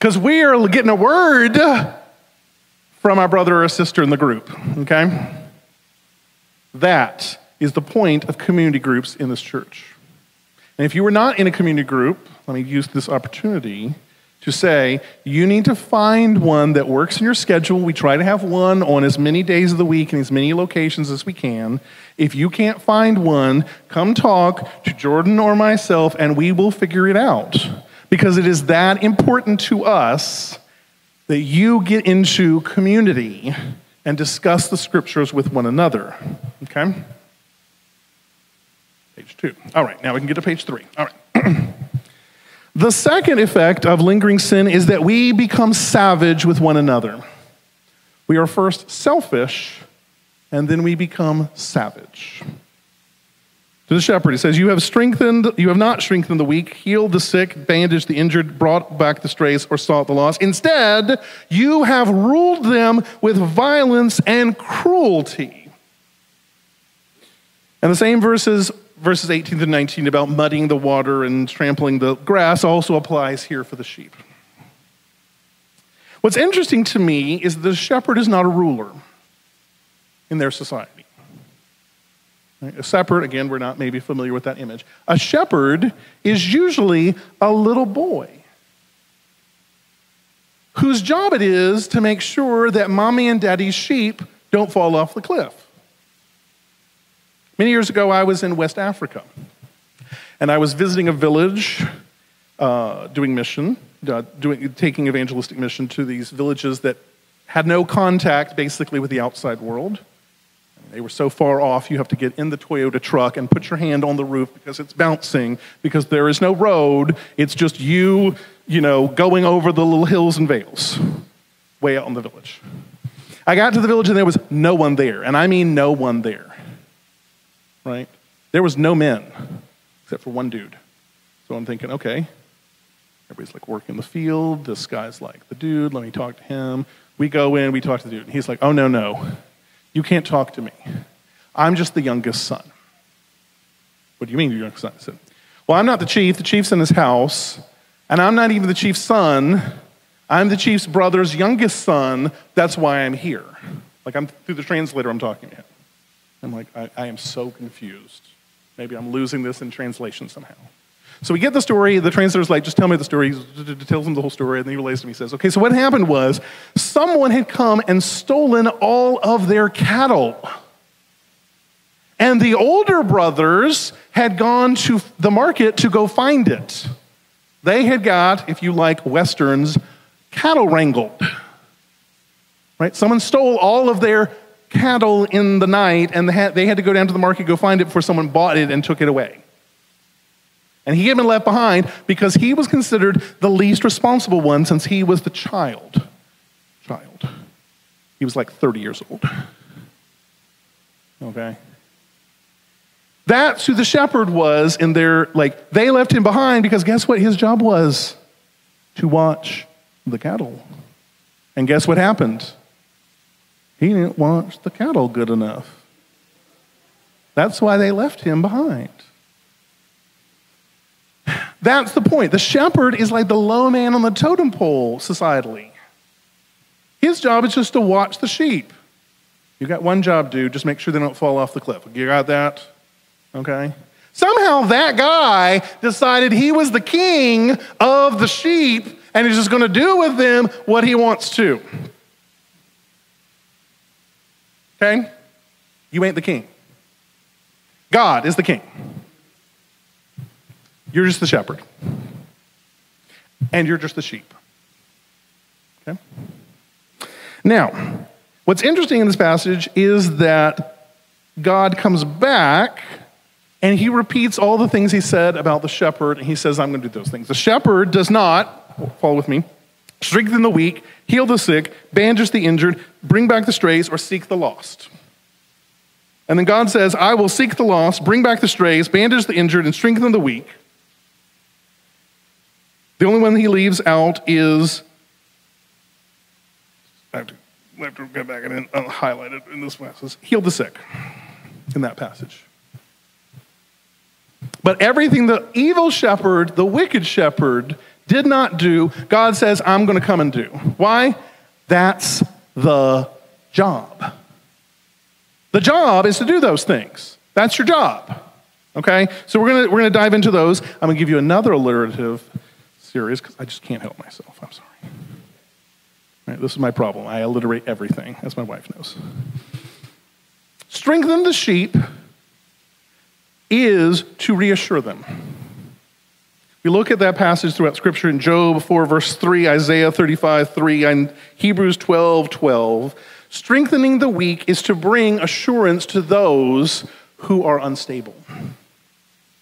Because we are getting a word from our brother or sister in the group, okay? That is the point of community groups in this church. And if you were not in a community group, let me use this opportunity to say you need to find one that works in your schedule. We try to have one on as many days of the week and as many locations as we can. If you can't find one, come talk to Jordan or myself and we will figure it out. Because it is that important to us that you get into community and discuss the scriptures with one another. Okay? Page two. All right, now we can get to page three. All right. [clears throat] The second effect of lingering sin is that we become savage with one another. We are first selfish, and then we become savage. To the shepherd, he says, You have strengthened, you have not strengthened the weak, healed the sick, bandaged the injured, brought back the strays, or sought the lost. Instead, you have ruled them with violence and cruelty. And the same verses verses 18 to 19 about muddying the water and trampling the grass also applies here for the sheep. What's interesting to me is the shepherd is not a ruler in their society. A shepherd, again, we're not maybe familiar with that image. A shepherd is usually a little boy whose job it is to make sure that mommy and daddy's sheep don't fall off the cliff. Many years ago, I was in West Africa, and I was visiting a village uh, doing mission, uh, doing, taking evangelistic mission to these villages that had no contact basically with the outside world. They were so far off, you have to get in the Toyota truck and put your hand on the roof because it's bouncing, because there is no road. It's just you, you know, going over the little hills and vales way out in the village. I got to the village and there was no one there, and I mean no one there right? There was no men except for one dude. So I'm thinking, okay, everybody's like working the field. This guy's like the dude. Let me talk to him. We go in, we talk to the dude. And he's like, oh, no, no. You can't talk to me. I'm just the youngest son. What do you mean, your youngest son? I said, well, I'm not the chief. The chief's in his house. And I'm not even the chief's son. I'm the chief's brother's youngest son. That's why I'm here. Like I'm through the translator, I'm talking to him. I'm like, I, I am so confused. Maybe I'm losing this in translation somehow. So we get the story. The translator's like, just tell me the story. He tells him the whole story, and then he relays to me. He says, okay, so what happened was someone had come and stolen all of their cattle. And the older brothers had gone to the market to go find it. They had got, if you like westerns, cattle wrangled. Right? Someone stole all of their cattle in the night, and they had to go down to the market, go find it before someone bought it and took it away. And he had been left behind because he was considered the least responsible one since he was the child. Child. He was like 30 years old. Okay? That's who the shepherd was in their, like, they left him behind because guess what his job was? To watch the cattle. And guess what happened? He didn't watch the cattle good enough. That's why they left him behind. That's the point. The shepherd is like the low man on the totem pole societally. His job is just to watch the sheep. You got one job, dude. Just make sure they don't fall off the cliff. You got that? Okay? Somehow that guy decided he was the king of the sheep and he's just going to do with them what he wants to. Okay? You ain't the king. God is the king. You're just the shepherd. And you're just the sheep. Okay? Now, what's interesting in this passage is that God comes back and he repeats all the things he said about the shepherd, and he says, I'm going to do those things. The shepherd does not, follow with me, strengthen the weak, heal the sick, bandage the injured, bring back the strays, or seek the lost. And then God says, I will seek the lost, bring back the strays, bandage the injured, and strengthen the weak. The only one he leaves out is, I have to, I have to go back and uh, highlight it in this passage, heal the sick in that passage. But everything the evil shepherd, the wicked shepherd, did not do, God says, I'm going to come and do. Why? That's the job. The job is to do those things. That's your job. Okay? So we're going to we're going to dive into those. I'm going to give you another alliterative series because I just can't help myself. I'm sorry. Right, this is my problem. I alliterate everything, as my wife knows. Strengthen the sheep is to reassure them. We look at that passage throughout Scripture in Job 4, verse 3, Isaiah 35, 3, and Hebrews 12, 12. Strengthening the weak is to bring assurance to those who are unstable.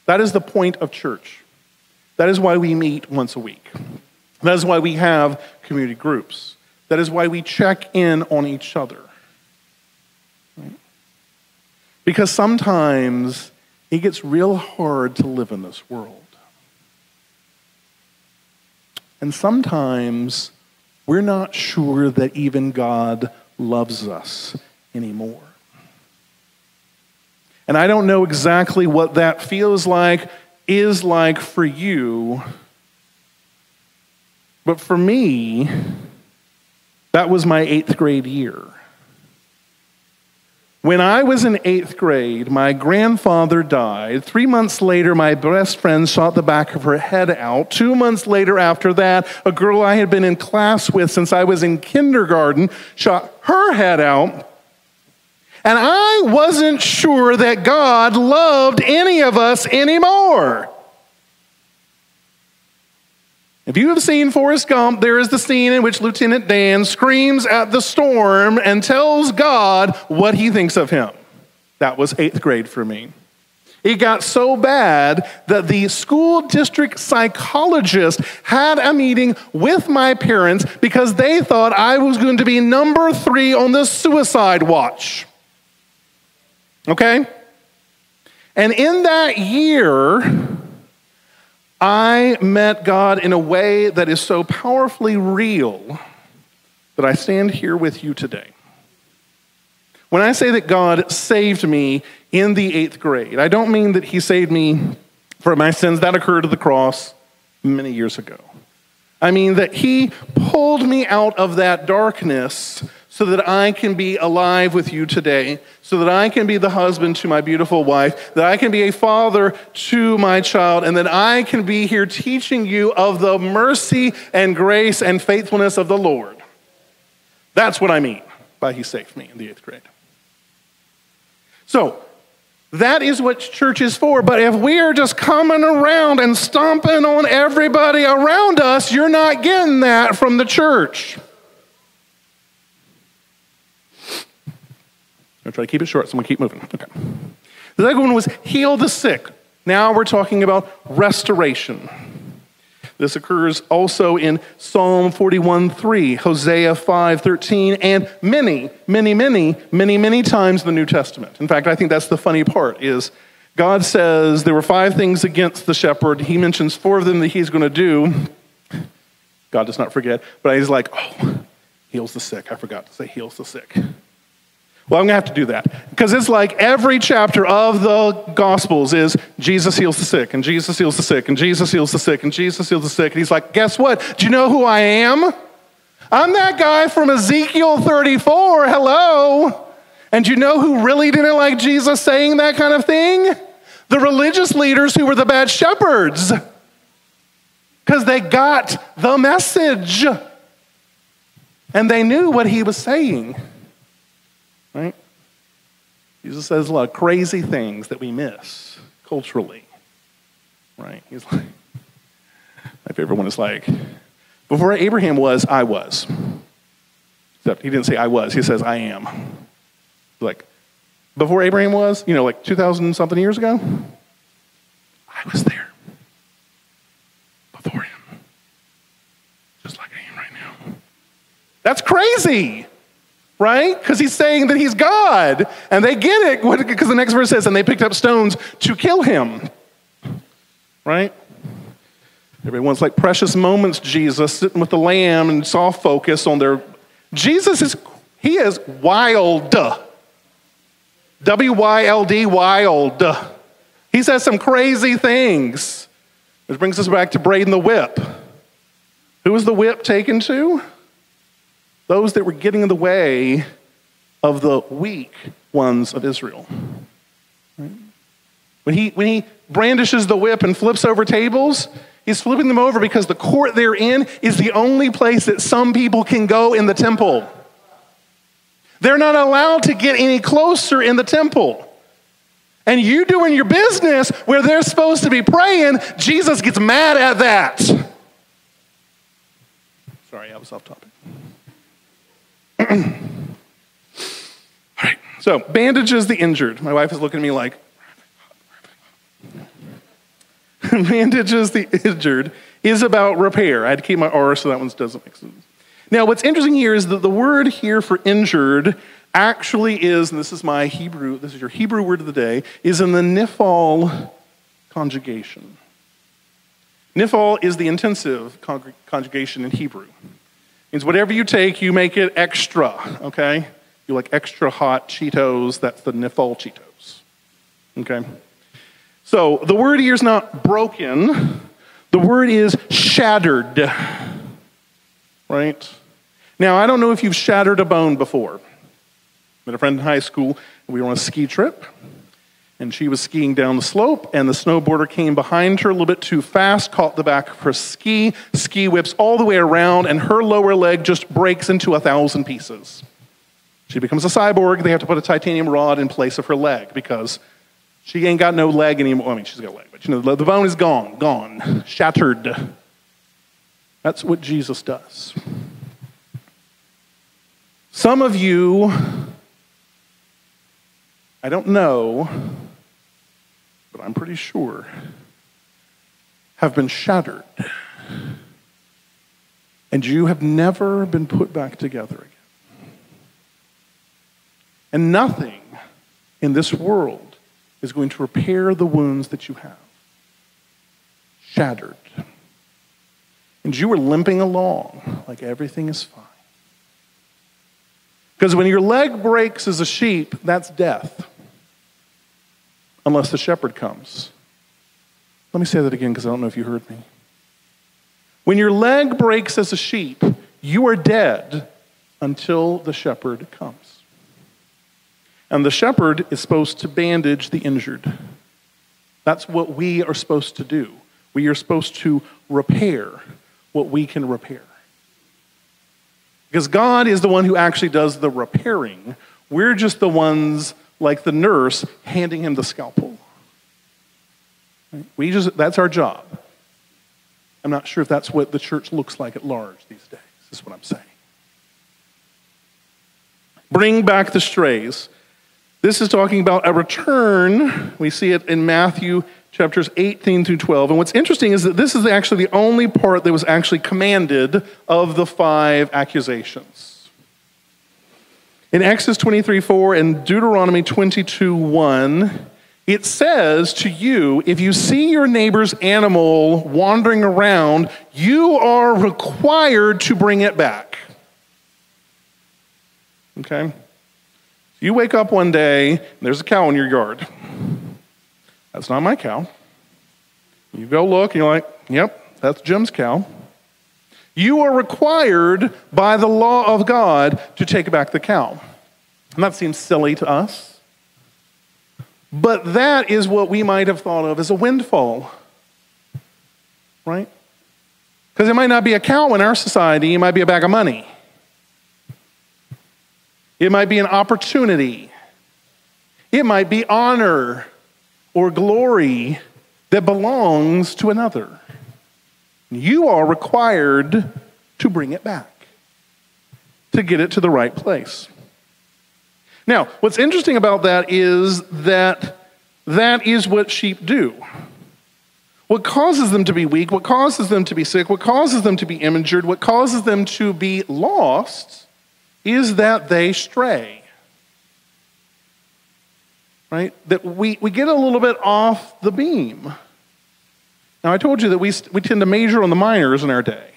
That is the point of church. That is why we meet once a week. That is why we have community groups. That is why we check in on each other. Because sometimes it gets real hard to live in this world. And sometimes we're not sure that even God loves us anymore. And I don't know exactly what that feels like, is like for you. But for me, that was my eighth grade year. When I was in eighth grade, my grandfather died. Three months later, my best friend shot the back of her head out. Two months later, after that, a girl I had been in class with since I was in kindergarten shot her head out. And I wasn't sure that God loved any of us anymore. If you have seen Forrest Gump, there is the scene in which Lieutenant Dan screams at the storm and tells God what he thinks of him. That was eighth grade for me. It got so bad that the school district psychologist had a meeting with my parents because they thought I was going to be number three on the suicide watch. Okay? And in that year, I met God in a way that is so powerfully real that I stand here with you today. When I say that God saved me in the eighth grade, I don't mean that He saved me for my sins that occurred at the cross many years ago. I mean that He pulled me out of that darkness so that I can be alive with you today, so that I can be the husband to my beautiful wife, that I can be a father to my child, and that I can be here teaching you of the mercy and grace and faithfulness of the Lord. That's what I mean by He saved me in the eighth grade. So, that is what church is for. But if we are just coming around and stomping on everybody around us, you're not getting that from the church. I'm try to keep it short, so I'm going to keep moving. Okay. The second one was heal the sick. Now we're talking about restoration. This occurs also in Psalm 41:3, Hosea 5:13, and many, many, many, many, many times in the New Testament. In fact, I think that's the funny part is God says there were five things against the shepherd. He mentions four of them that he's going to do. God does not forget, but he's like, oh, heals the sick. I forgot to say heals the sick. Well, I'm going to have to do that because it's like every chapter of the Gospels is Jesus heals the sick, and Jesus heals the sick, and Jesus heals the sick, and Jesus heals the sick. And he's like, guess what? Do you know who I am? I'm that guy from Ezekiel 34. Hello. And you know who really didn't like Jesus saying that kind of thing? The religious leaders who were the bad shepherds. Because they got the message and they knew what he was saying. Right? Jesus says a lot of crazy things that we miss culturally. Right? He's like, my favorite one is like, before Abraham was, I was. Except he didn't say I was, he says I am. Like, before Abraham was, you know, like 2,000 something years ago, I was there. Before him. Just like I am right now. That's crazy right? Because he's saying that he's God. And they get it because the next verse says, and they picked up stones to kill him, right? Everyone's like precious moments, Jesus, sitting with the lamb and soft focus on their. Jesus is, he is wild. W Y L D, wild. He says some crazy things. Which brings us back to Braden the whip. Who was the whip taken to? Those that were getting in the way of the weak ones of Israel. Right? When he, when he brandishes the whip and flips over tables, he's flipping them over because the court they're in is the only place that some people can go in the temple. They're not allowed to get any closer in the temple. And you doing your business where they're supposed to be praying, Jesus gets mad at that. Sorry, I was off topic. All right, so bandages the injured. My wife is looking at me like, [laughs] bandages the injured is about repair. I had to keep my R so that one doesn't make sense. Now, what's interesting here is that the word here for injured actually is, and this is my Hebrew, this is your Hebrew word of the day, is in the nifal conjugation. Nifal is the intensive conjugation in Hebrew. Means whatever you take, you make it extra, okay? You like extra hot Cheetos, that's the nifal Cheetos, okay? So the word here is not broken, the word is shattered, right? Now, I don't know if you've shattered a bone before. I met a friend in high school, we were on a ski trip, and she was skiing down the slope, and the snowboarder came behind her a little bit too fast, caught the back of her ski, ski whips all the way around, and her lower leg just breaks into a thousand pieces. She becomes a cyborg. They have to put a titanium rod in place of her leg because she ain't got no leg anymore. I mean, she's got a leg, but you know, the bone is gone, gone, shattered. That's what Jesus does. Some of you, I don't know, but I'm pretty sure, have been shattered. And you have never been put back together again. And nothing in this world is going to repair the wounds that you have. Shattered. And you were limping along like everything is fine. Because when your leg breaks as a sheep, that's death. Unless the shepherd comes. Let me say that again because I don't know if you heard me. When your leg breaks as a sheep, you are dead until the shepherd comes. And the shepherd is supposed to bandage the injured. That's what we are supposed to do. We are supposed to repair what we can repair. Because God is the one who actually does the repairing. We're just the ones, like the nurse, handing him the scalpel. We just, that's our job. I'm not sure if that's what the church looks like at large these days, is what I'm saying. Bring back the strays. This is talking about a return. We see it in Matthew chapters 18 through 12. And what's interesting is that this is actually the only part that was actually commanded of the five accusations. In Exodus 23 4 and Deuteronomy 22 1, it says to you, if you see your neighbor's animal wandering around, you are required to bring it back. Okay? You wake up one day, and there's a cow in your yard. That's not my cow. You go look, and you're like, yep, that's Jim's cow. You are required by the law of God to take back the cow. And that seems silly to us. But that is what we might have thought of as a windfall, right? Because it might not be a cow in our society, it might be a bag of money. It might be an opportunity. It might be honor or glory that belongs to another. You are required to bring it back to get it to the right place. Now, what's interesting about that is that that is what sheep do. What causes them to be weak, what causes them to be sick, what causes them to be injured, what causes them to be lost is that they stray. Right? That we, we get a little bit off the beam. Now, I told you that we, we tend to major on the minors in our day.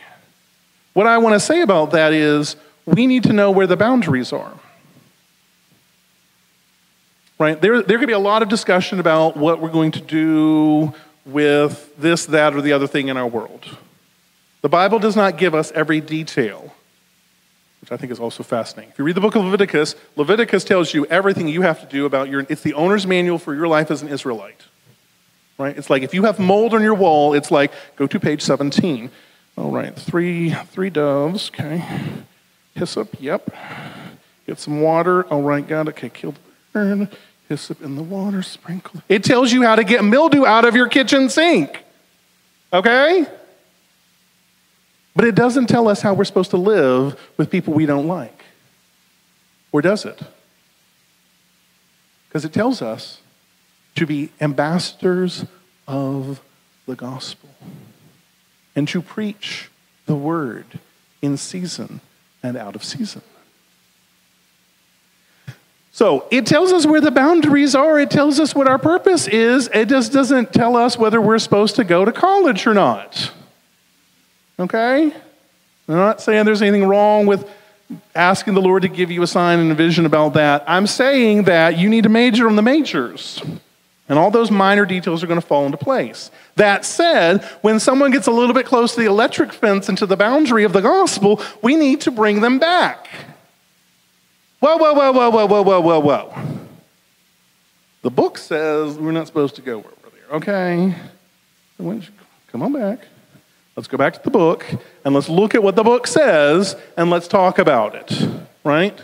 What I want to say about that is we need to know where the boundaries are. Right? There, there could be a lot of discussion about what we're going to do with this, that, or the other thing in our world. The Bible does not give us every detail which I think is also fascinating. If you read the book of Leviticus, Leviticus tells you everything you have to do about your, it's the owner's manual for your life as an Israelite. Right? It's like if you have mold on your wall, it's like go to page 17. All right, three three doves. Okay, hyssop. Yep. Get some water. All right, got it. Okay, kill the burn. Hyssop in the water. Sprinkle. It tells you how to get mildew out of your kitchen sink. Okay. But it doesn't tell us how we're supposed to live with people we don't like. Or does it? Because it tells us to be ambassadors of the gospel and to preach the word in season and out of season. So it tells us where the boundaries are. It tells us what our purpose is. It just doesn't tell us whether we're supposed to go to college or not. Okay? I'm not saying there's anything wrong with asking the Lord to give you a sign and a vision about that. I'm saying that you need to major on the majors. And all those minor details are going to fall into place. That said, when someone gets a little bit close to the electric fence and to the boundary of the gospel, we need to bring them back. Whoa, whoa, whoa, whoa, whoa, whoa, whoa, whoa, whoa. The book says we're not supposed to go we're there. Okay. Come on back. Let's go back to the book and let's look at what the book says and let's talk about it, right?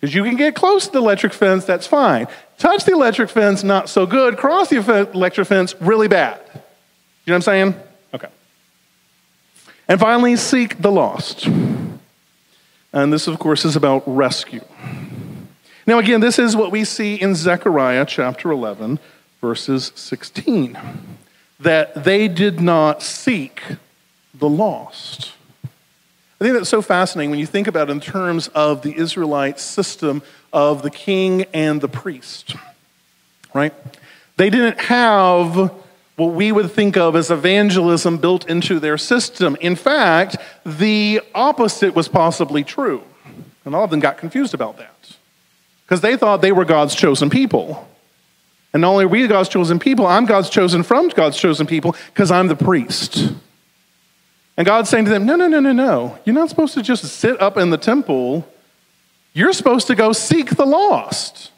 Because you can get close to the electric fence, that's fine. Touch the electric fence, not so good. Cross the electric fence, really bad. You know what I'm saying? Okay. And finally, seek the lost. And this, of course, is about rescue. Now, again, this is what we see in Zechariah chapter 11, verses 16 that they did not seek the lost. I think that's so fascinating when you think about it in terms of the Israelite system of the king and the priest, right? They didn't have what we would think of as evangelism built into their system. In fact, the opposite was possibly true. And all of them got confused about that because they thought they were God's chosen people. And not only are we God's chosen people, I'm God's chosen from God's chosen people because I'm the priest. And God's saying to them, No, no, no, no, no. You're not supposed to just sit up in the temple. You're supposed to go seek the lost.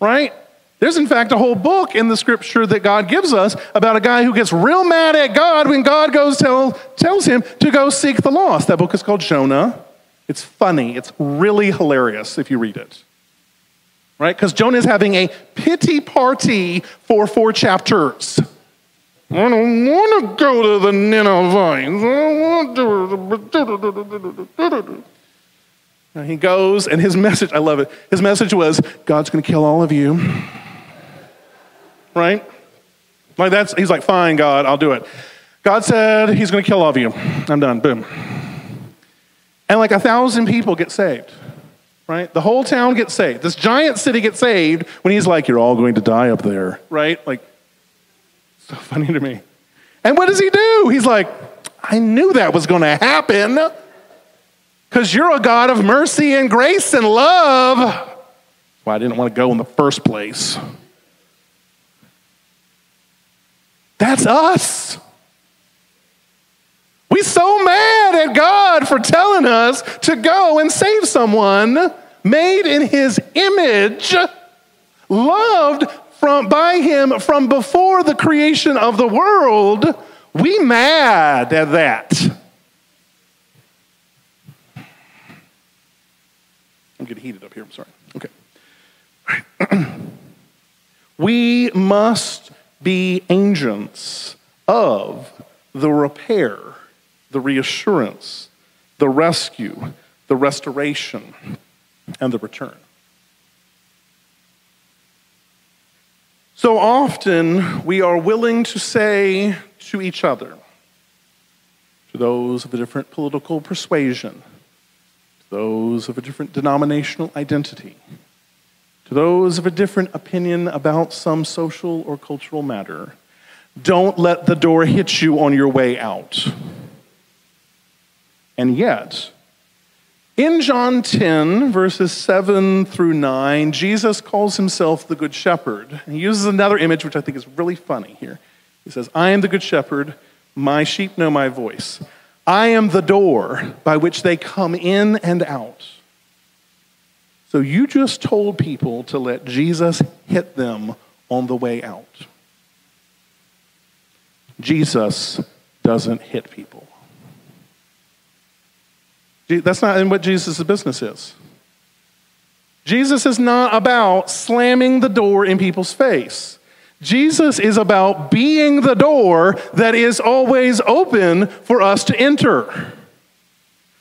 Right? There's, in fact, a whole book in the scripture that God gives us about a guy who gets real mad at God when God goes tell, tells him to go seek the lost. That book is called Jonah. It's funny, it's really hilarious if you read it. Right? Because Jonah is having a pity party for four chapters. I don't want to go to the Ninevites. And he goes, and his message, I love it. His message was, God's going to kill all of you. Right? Like that's, he's like, fine, God, I'll do it. God said he's going to kill all of you. I'm done. Boom. And like a thousand people get saved. Right? The whole town gets saved. This giant city gets saved when he's like, you're all going to die up there. Right? Like, [laughs] so funny to me. And what does he do? He's like, I knew that was going to happen because you're a God of mercy and grace and love. Well, I didn't want to go in the first place. That's us. We're so mad at God for telling us to go and save someone made in his image, loved from, by him from before the creation of the world, we mad at that. I'm getting heated up here. I'm sorry. Okay. [clears throat] we must be agents of the repair, the reassurance, the rescue, the restoration, and the return. So often we are willing to say to each other, to those of a different political persuasion, to those of a different denominational identity, to those of a different opinion about some social or cultural matter, don't let the door hit you on your way out. And yet, in John 10, verses 7 through 9, Jesus calls himself the Good Shepherd. He uses another image which I think is really funny here. He says, I am the Good Shepherd, my sheep know my voice. I am the door by which they come in and out. So you just told people to let Jesus hit them on the way out. Jesus doesn't hit people. That's not in what Jesus' business is. Jesus is not about slamming the door in people's face. Jesus is about being the door that is always open for us to enter.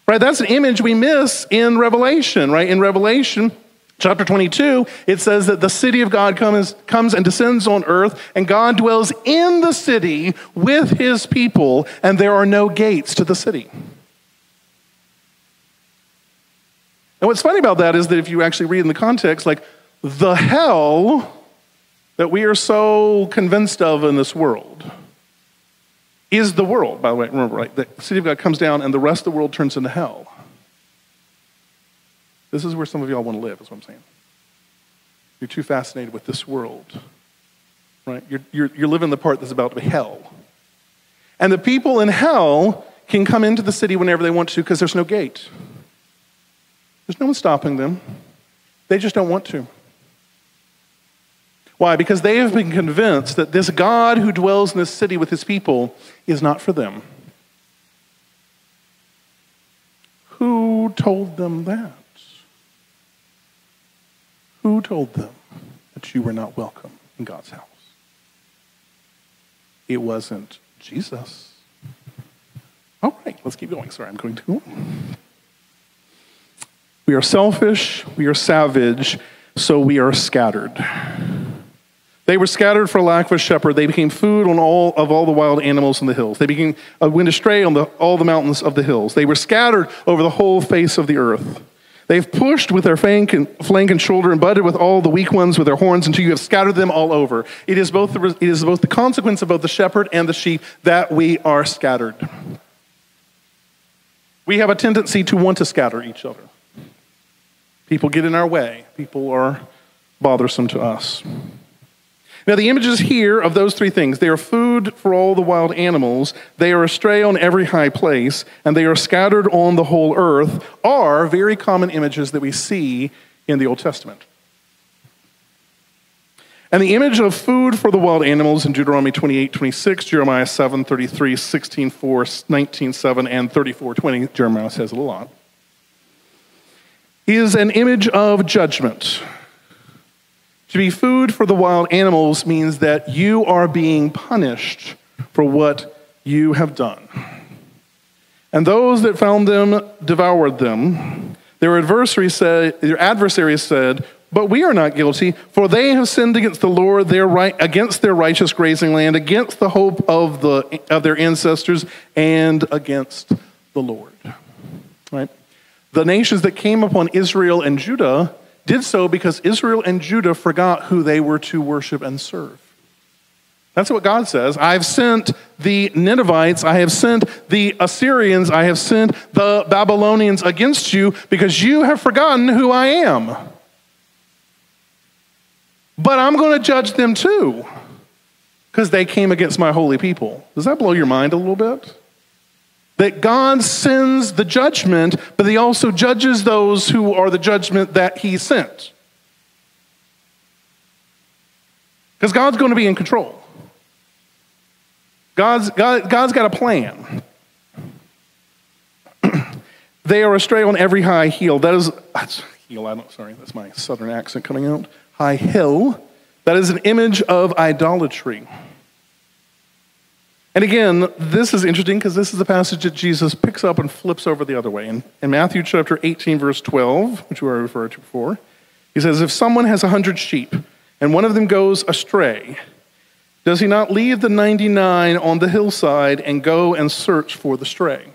Right? That's an image we miss in Revelation, right? In Revelation, Chapter 22, it says that the city of God comes, comes and descends on earth, and God dwells in the city with his people, and there are no gates to the city. And what's funny about that is that if you actually read in the context, like the hell that we are so convinced of in this world is the world, by the way. Remember, right? The city of God comes down, and the rest of the world turns into hell. This is where some of y'all want to live, is what I'm saying. You're too fascinated with this world, right? You're, you're, you're living the part that's about to be hell. And the people in hell can come into the city whenever they want to because there's no gate. There's no one stopping them. They just don't want to. Why? Because they have been convinced that this God who dwells in this city with his people is not for them. Who told them that? Who told them that you were not welcome in God's house? It wasn't Jesus. All right, let's keep going. Sorry, I'm going to go. We are selfish, we are savage, so we are scattered. They were scattered for lack of a shepherd. They became food on all of all the wild animals in the hills. They became uh, went astray on the, all the mountains of the hills. They were scattered over the whole face of the earth. They've pushed with their flank and, flank and shoulder and butted with all the weak ones with their horns until you have scattered them all over. It is, both the, it is both the consequence of both the shepherd and the sheep that we are scattered. We have a tendency to want to scatter each other. People get in our way, people are bothersome to us. Now, the images here of those three things they are food for all the wild animals, they are astray on every high place, and they are scattered on the whole earth are very common images that we see in the Old Testament. And the image of food for the wild animals in Deuteronomy 28 26, Jeremiah 7 33, 16 4, 19 7, and 34 20, Jeremiah says it a lot, is an image of judgment. To be food for the wild animals means that you are being punished for what you have done. And those that found them devoured them. Their adversaries said, their said, but we are not guilty, for they have sinned against the Lord, their right, against their righteous grazing land, against the hope of, the, of their ancestors, and against the Lord. The nations that came upon Israel and Judah did so because Israel and Judah forgot who they were to worship and serve. That's what God says. I've sent the Ninevites, I have sent the Assyrians, I have sent the Babylonians against you because you have forgotten who I am. But I'm going to judge them too because they came against my holy people. Does that blow your mind a little bit? That God sends the judgment, but He also judges those who are the judgment that He sent. Because God's going to be in control. God's, God, God's got a plan. [clears throat] they are astray on every high heel. That is, heel, I don't, sorry, that's my southern accent coming out. High hill. That is an image of idolatry. And again, this is interesting because this is the passage that Jesus picks up and flips over the other way. In, in Matthew chapter 18, verse 12, which we already referred to before, he says, If someone has a hundred sheep and one of them goes astray, does he not leave the 99 on the hillside and go and search for the stray?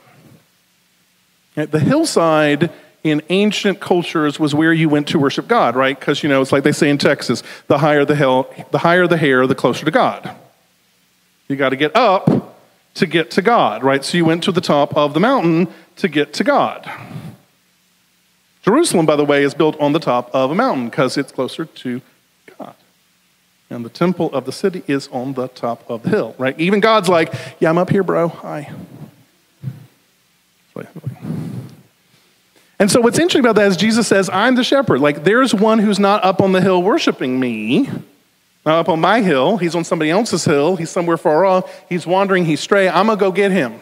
The hillside in ancient cultures was where you went to worship God, right? Because, you know, it's like they say in Texas the higher the, hill, the higher the hair, the closer to God. You got to get up to get to God, right? So you went to the top of the mountain to get to God. Jerusalem, by the way, is built on the top of a mountain because it's closer to God. And the temple of the city is on the top of the hill, right? Even God's like, yeah, I'm up here, bro. Hi. And so what's interesting about that is Jesus says, I'm the shepherd. Like, there's one who's not up on the hill worshiping me Now, up on my hill, he's on somebody else's hill, he's somewhere far off, he's wandering, he's stray. I'm going to go get him.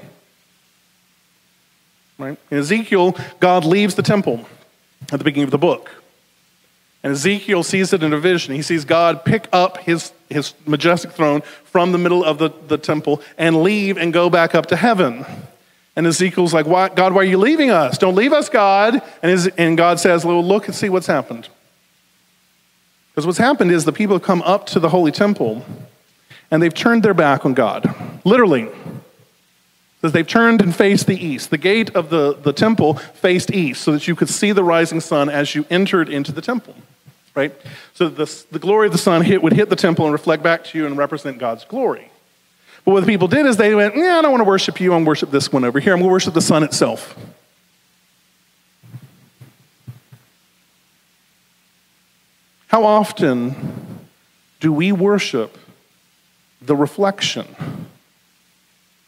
Right? In Ezekiel, God leaves the temple at the beginning of the book. And Ezekiel sees it in a vision. He sees God pick up his, his majestic throne from the middle of the, the temple and leave and go back up to heaven. And Ezekiel's like, why, God, why are you leaving us? Don't leave us, God. And, his, and God says, well, look and see what's happened. Because what's happened is the people have come up to the holy temple and they've turned their back on God. Literally. Says they've turned and faced the east. The gate of the, the temple faced east so that you could see the rising sun as you entered into the temple. Right? So the, the glory of the sun hit, would hit the temple and reflect back to you and represent God's glory. But what the people did is they went, Yeah, I don't want to worship you. I'm going to worship this one over here. I'm going to worship the sun itself. How often do we worship the reflection,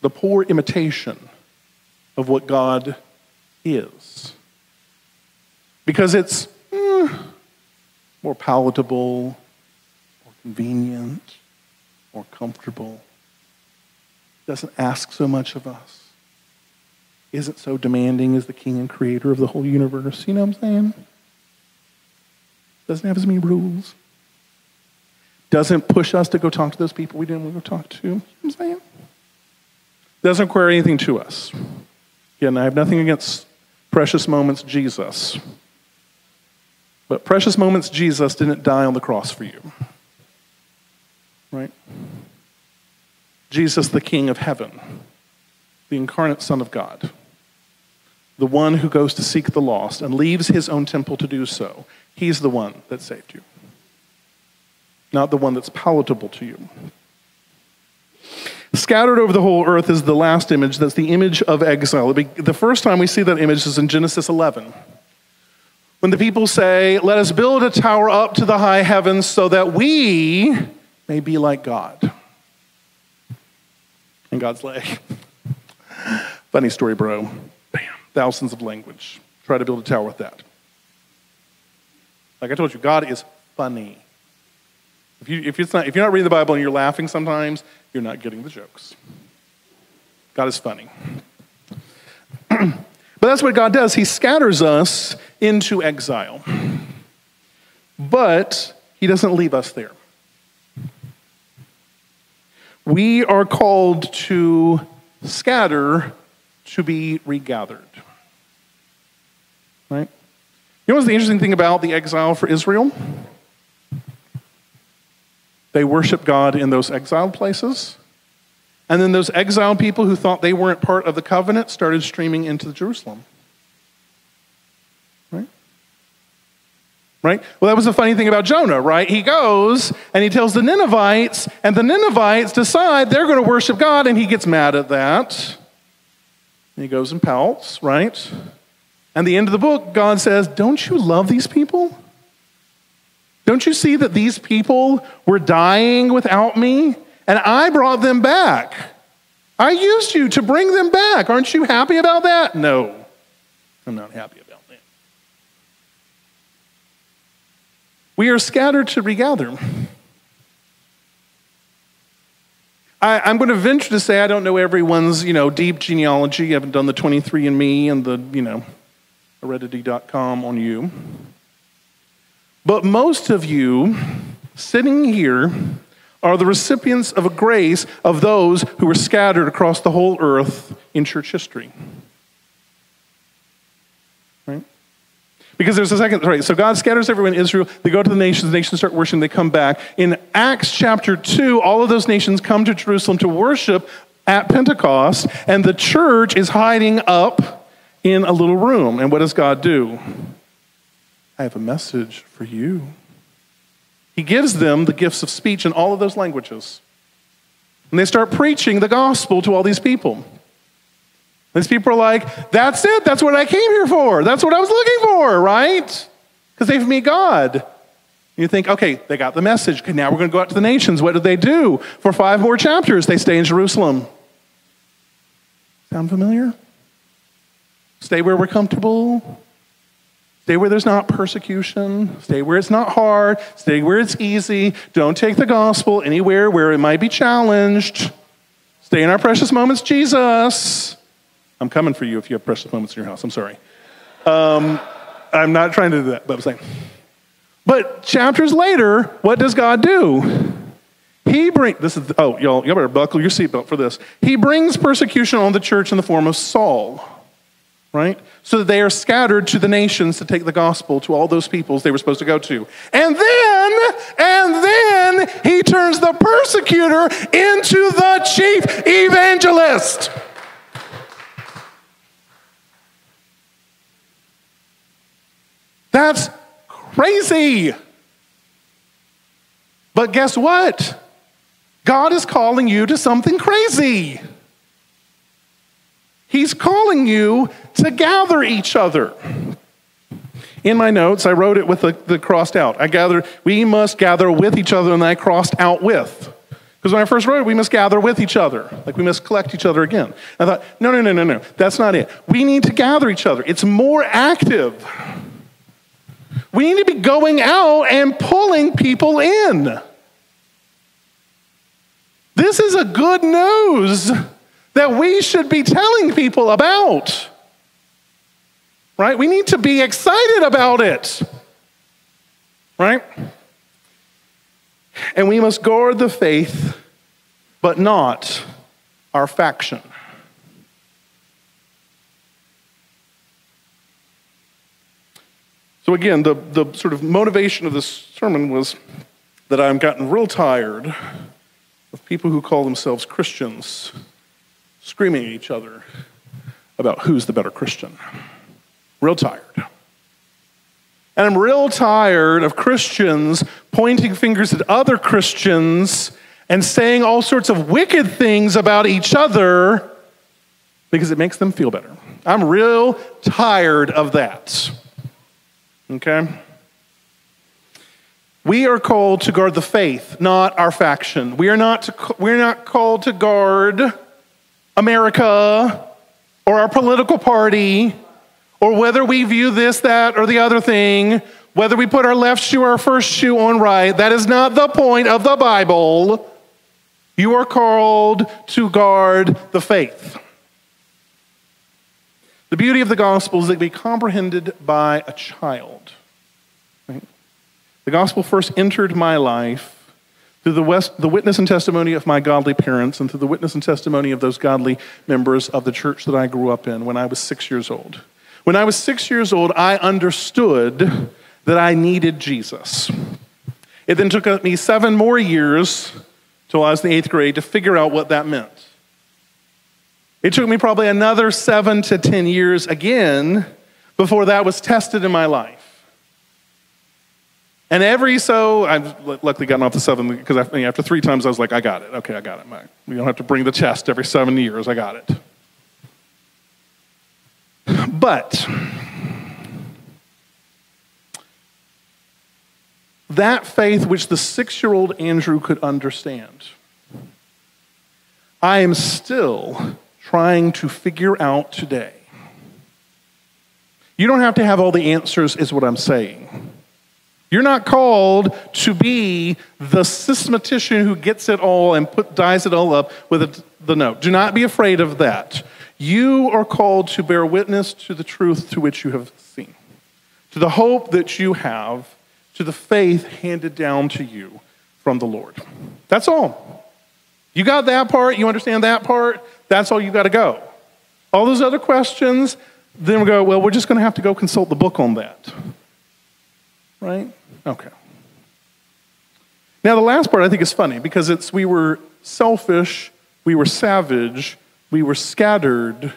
the poor imitation of what God is? Because it's eh, more palatable, more convenient, more comfortable, doesn't ask so much of us, isn't so demanding as the king and creator of the whole universe. You know what I'm saying? Doesn't have as many rules. Doesn't push us to go talk to those people we didn't want to talk to. You know I'm saying? Doesn't require anything to us. Again, I have nothing against precious moments Jesus. But precious moments Jesus didn't die on the cross for you. Right? Jesus, the King of heaven, the incarnate Son of God, the one who goes to seek the lost and leaves his own temple to do so, He's the one that saved you, not the one that's palatable to you. Scattered over the whole earth is the last image. That's the image of exile. The first time we see that image is in Genesis 11. When the people say, Let us build a tower up to the high heavens so that we may be like God. And God's like, [laughs] Funny story, bro. Bam. Thousands of language. Try to build a tower with that. Like I told you, God is funny. If, you, if, it's not, if you're not reading the Bible and you're laughing sometimes, you're not getting the jokes. God is funny. [clears throat] but that's what God does. He scatters us into exile. But He doesn't leave us there. We are called to scatter to be regathered. Right? You know what's the interesting thing about the exile for Israel? They worship God in those exiled places. And then those exiled people who thought they weren't part of the covenant started streaming into Jerusalem. Right? Right? Well, that was the funny thing about Jonah, right? He goes and he tells the Ninevites, and the Ninevites decide they're going to worship God, and he gets mad at that. And he goes and pouts, right? And the end of the book, God says, Don't you love these people? Don't you see that these people were dying without me? And I brought them back. I used you to bring them back. Aren't you happy about that? No, I'm not happy about that. We are scattered to regather. I, am going to venture to say I don't know everyone's, you know, deep genealogy. I haven't done the 23andMe and the, you know, heredity.com on you. But most of you sitting here are the recipients of a grace of those who were scattered across the whole earth in church history. Right? Because there's a second, right? So God scatters everyone in Israel. They go to the nations. The nations start worshiping. They come back. In Acts chapter 2, all of those nations come to Jerusalem to worship at Pentecost, and the church is hiding up in a little room. And what does God do? I have a message for you. He gives them the gifts of speech in all of those languages. And they start preaching the gospel to all these people. These people are like, that's it. That's what I came here for. That's what I was looking for, right? Because they've met God. You think, okay, they got the message. Okay, now we're going to go out to the nations. What do they do? For five more chapters, they stay in Jerusalem. Sound familiar? Stay where we're comfortable. Stay where there's not persecution. Stay where it's not hard. Stay where it's easy. Don't take the gospel anywhere where it might be challenged. Stay in our precious moments, Jesus. I'm coming for you if you have precious moments in your house. I'm sorry. Um, I'm not trying to do that, but I'm saying. But chapters later, what does God do? He bring this is oh y'all y'all better buckle your seatbelt for this. He brings persecution on the church in the form of Saul, right? So they are scattered to the nations to take the gospel to all those peoples they were supposed to go to. And then, and then he turns the persecutor into the chief evangelist. That's crazy. But guess what? God is calling you to something crazy. He's calling you to gather each other. In my notes, I wrote it with the, the crossed out. I gather, we must gather with each other, and I crossed out with. Because when I first wrote it, we must gather with each other. Like we must collect each other again. I thought, no, no, no, no, no. That's not it. We need to gather each other. It's more active. We need to be going out and pulling people in. This is a good news that we should be telling people about. Right? We need to be excited about it. Right? And we must guard the faith, but not our faction. So, again, the, the sort of motivation of this sermon was that I've gotten real tired of people who call themselves Christians screaming at each other about who's the better Christian. Real tired. And I'm real tired of Christians pointing fingers at other Christians and saying all sorts of wicked things about each other because it makes them feel better. I'm real tired of that. Okay? We are called to guard the faith, not our faction. We are not, to, we're not called to guard America or our political party or whether we view this, that, or the other thing, whether we put our left shoe or our first shoe on right. That is not the point of the Bible. You are called to guard the faith. The beauty of the gospel is that it can be comprehended by a child. Right? The gospel first entered my life through the, west, the witness and testimony of my godly parents and through the witness and testimony of those godly members of the church that I grew up in when I was six years old. When I was six years old, I understood that I needed Jesus. It then took me seven more years till I was in the eighth grade to figure out what that meant. It took me probably another seven to 10 years again before that was tested in my life. And every so, I've luckily gotten off the seven because after three times I was like, I got it. Okay, I got it. We don't have to bring the test every seven years. I got it. But that faith which the six year old Andrew could understand, I am still trying to figure out today. You don't have to have all the answers, is what I'm saying. You're not called to be the systematician who gets it all and put, dies it all up with the note. Do not be afraid of that. You are called to bear witness to the truth to which you have seen, to the hope that you have, to the faith handed down to you from the Lord. That's all. You got that part, you understand that part, that's all you got to go. All those other questions, then we go, well, we're just going to have to go consult the book on that. Right? Okay. Now, the last part I think is funny because it's we were selfish, we were savage, we were scattered,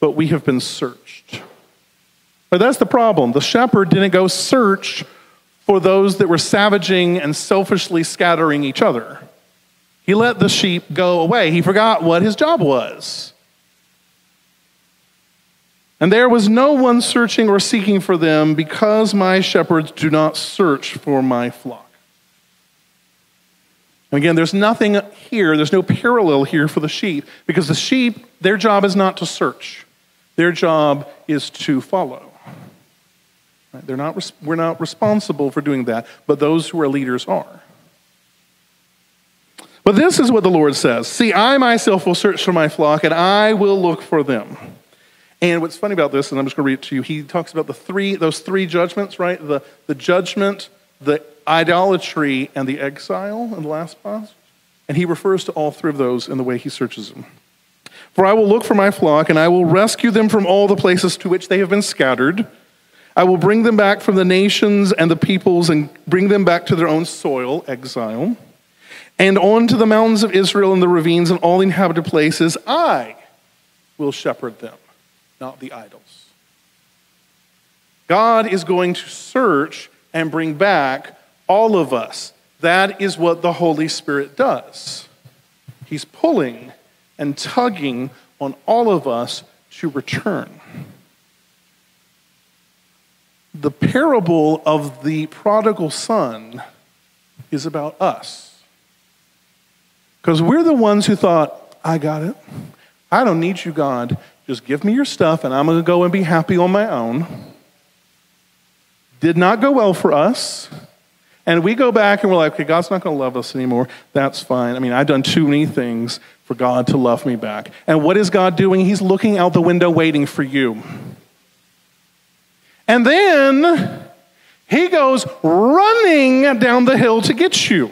but we have been searched. But that's the problem. The shepherd didn't go search for those that were savaging and selfishly scattering each other. He let the sheep go away. He forgot what his job was. And there was no one searching or seeking for them because my shepherds do not search for my flock. And again, there's nothing here, there's no parallel here for the sheep because the sheep, their job is not to search, their job is to follow. Right? They're not, we're not responsible for doing that, but those who are leaders are. But this is what the Lord says See, I myself will search for my flock, and I will look for them. And what's funny about this, and I'm just going to read it to you, he talks about the three, those three judgments, right? The, the judgment, the idolatry, and the exile in the last passage. And he refers to all three of those in the way he searches them. For I will look for my flock, and I will rescue them from all the places to which they have been scattered. I will bring them back from the nations and the peoples and bring them back to their own soil, exile, and on to the mountains of Israel and the ravines and all the inhabited places. I will shepherd them not the idols. God is going to search and bring back all of us. That is what the Holy Spirit does. He's pulling and tugging on all of us to return. The parable of the prodigal son is about us. Because we're the ones who thought, I got it. I don't need you, God. Just give me your stuff and I'm going to go and be happy on my own. Did not go well for us. And we go back and we're like, okay, God's not going to love us anymore. That's fine. I mean, I've done too many things for God to love me back. And what is God doing? He's looking out the window waiting for you. And then he goes running down the hill to get you.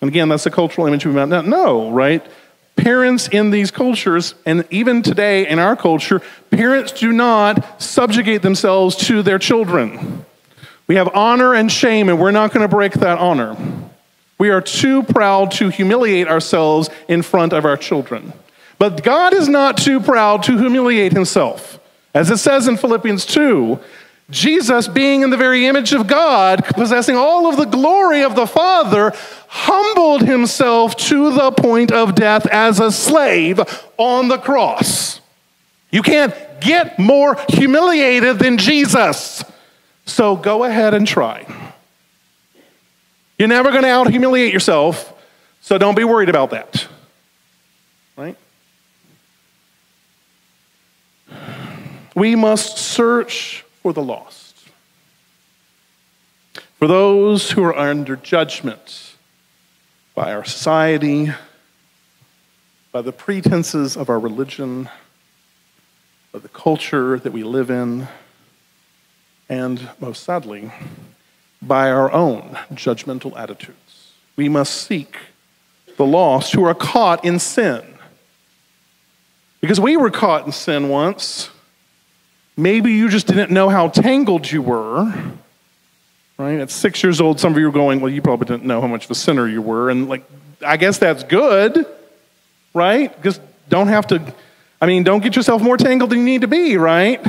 And again, that's a cultural image we might not know, right? parents in these cultures, and even today in our culture, parents do not subjugate themselves to their children. We have honor and shame, and we're not going to break that honor. We are too proud to humiliate ourselves in front of our children. But God is not too proud to humiliate himself. As it says in Philippians 2, Jesus, being in the very image of God, possessing all of the glory of the Father, humbled himself to the point of death as a slave on the cross. You can't get more humiliated than Jesus. So go ahead and try. You're never going to out humiliate yourself, so don't be worried about that. Right? We must search for the lost, for those who are under judgment by our society, by the pretenses of our religion, by the culture that we live in, and most sadly, by our own judgmental attitudes. We must seek the lost who are caught in sin. Because we were caught in sin once. Maybe you just didn't know how tangled you were. Right? At six years old, some of you were going, Well, you probably didn't know how much of a sinner you were. And, like, I guess that's good, right? Because don't have to, I mean, don't get yourself more tangled than you need to be, right?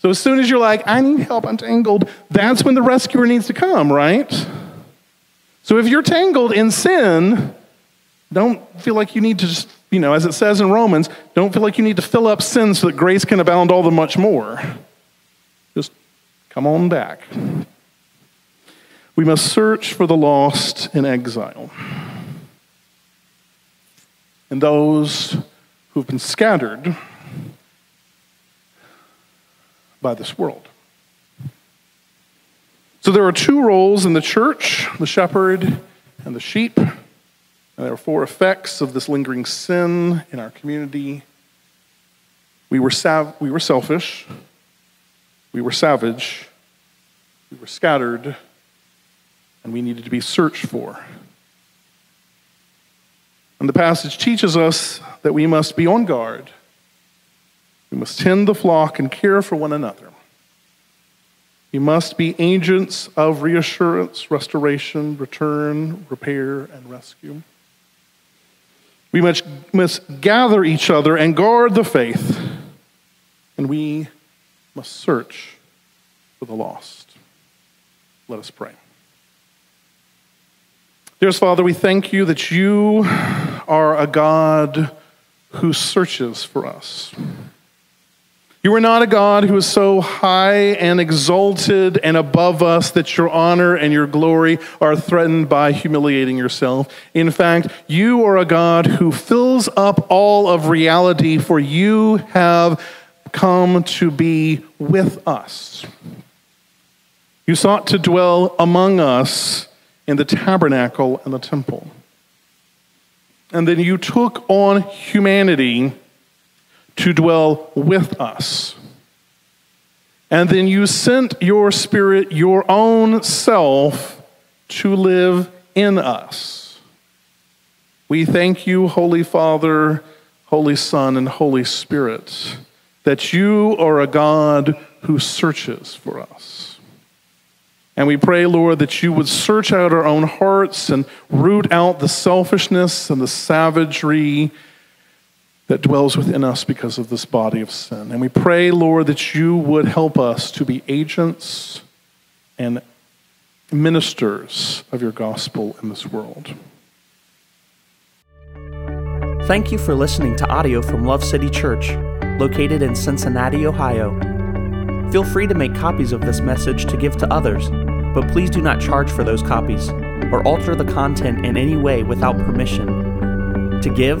So as soon as you're like, I need help, I'm tangled, that's when the rescuer needs to come, right? So if you're tangled in sin, don't feel like you need to just you know, as it says in Romans, don't feel like you need to fill up sin so that grace can abound all the much more. Just come on back. We must search for the lost in exile and those who've been scattered by this world. So there are two roles in the church the shepherd and the sheep. And there are four effects of this lingering sin in our community. We were, sav- we were selfish, we were savage, we were scattered, and we needed to be searched for. And the passage teaches us that we must be on guard. We must tend the flock and care for one another. We must be agents of reassurance, restoration, return, repair, and rescue. We must, must gather each other and guard the faith, and we must search for the lost. Let us pray. Dearest Father, we thank you that you are a God who searches for us. You are not a God who is so high and exalted and above us that your honor and your glory are threatened by humiliating yourself. In fact, you are a God who fills up all of reality, for you have come to be with us. You sought to dwell among us in the tabernacle and the temple. And then you took on humanity to dwell with us. And then you sent your spirit, your own self, to live in us. We thank you, Holy Father, Holy Son, and Holy Spirit, that you are a God who searches for us. And we pray, Lord, that you would search out our own hearts and root out the selfishness and the savagery that dwells within us because of this body of sin. And we pray, Lord, that you would help us to be agents and ministers of your gospel in this world. Thank you for listening to audio from Love City Church, located in Cincinnati, Ohio. Feel free to make copies of this message to give to others, but please do not charge for those copies or alter the content in any way without permission. To give,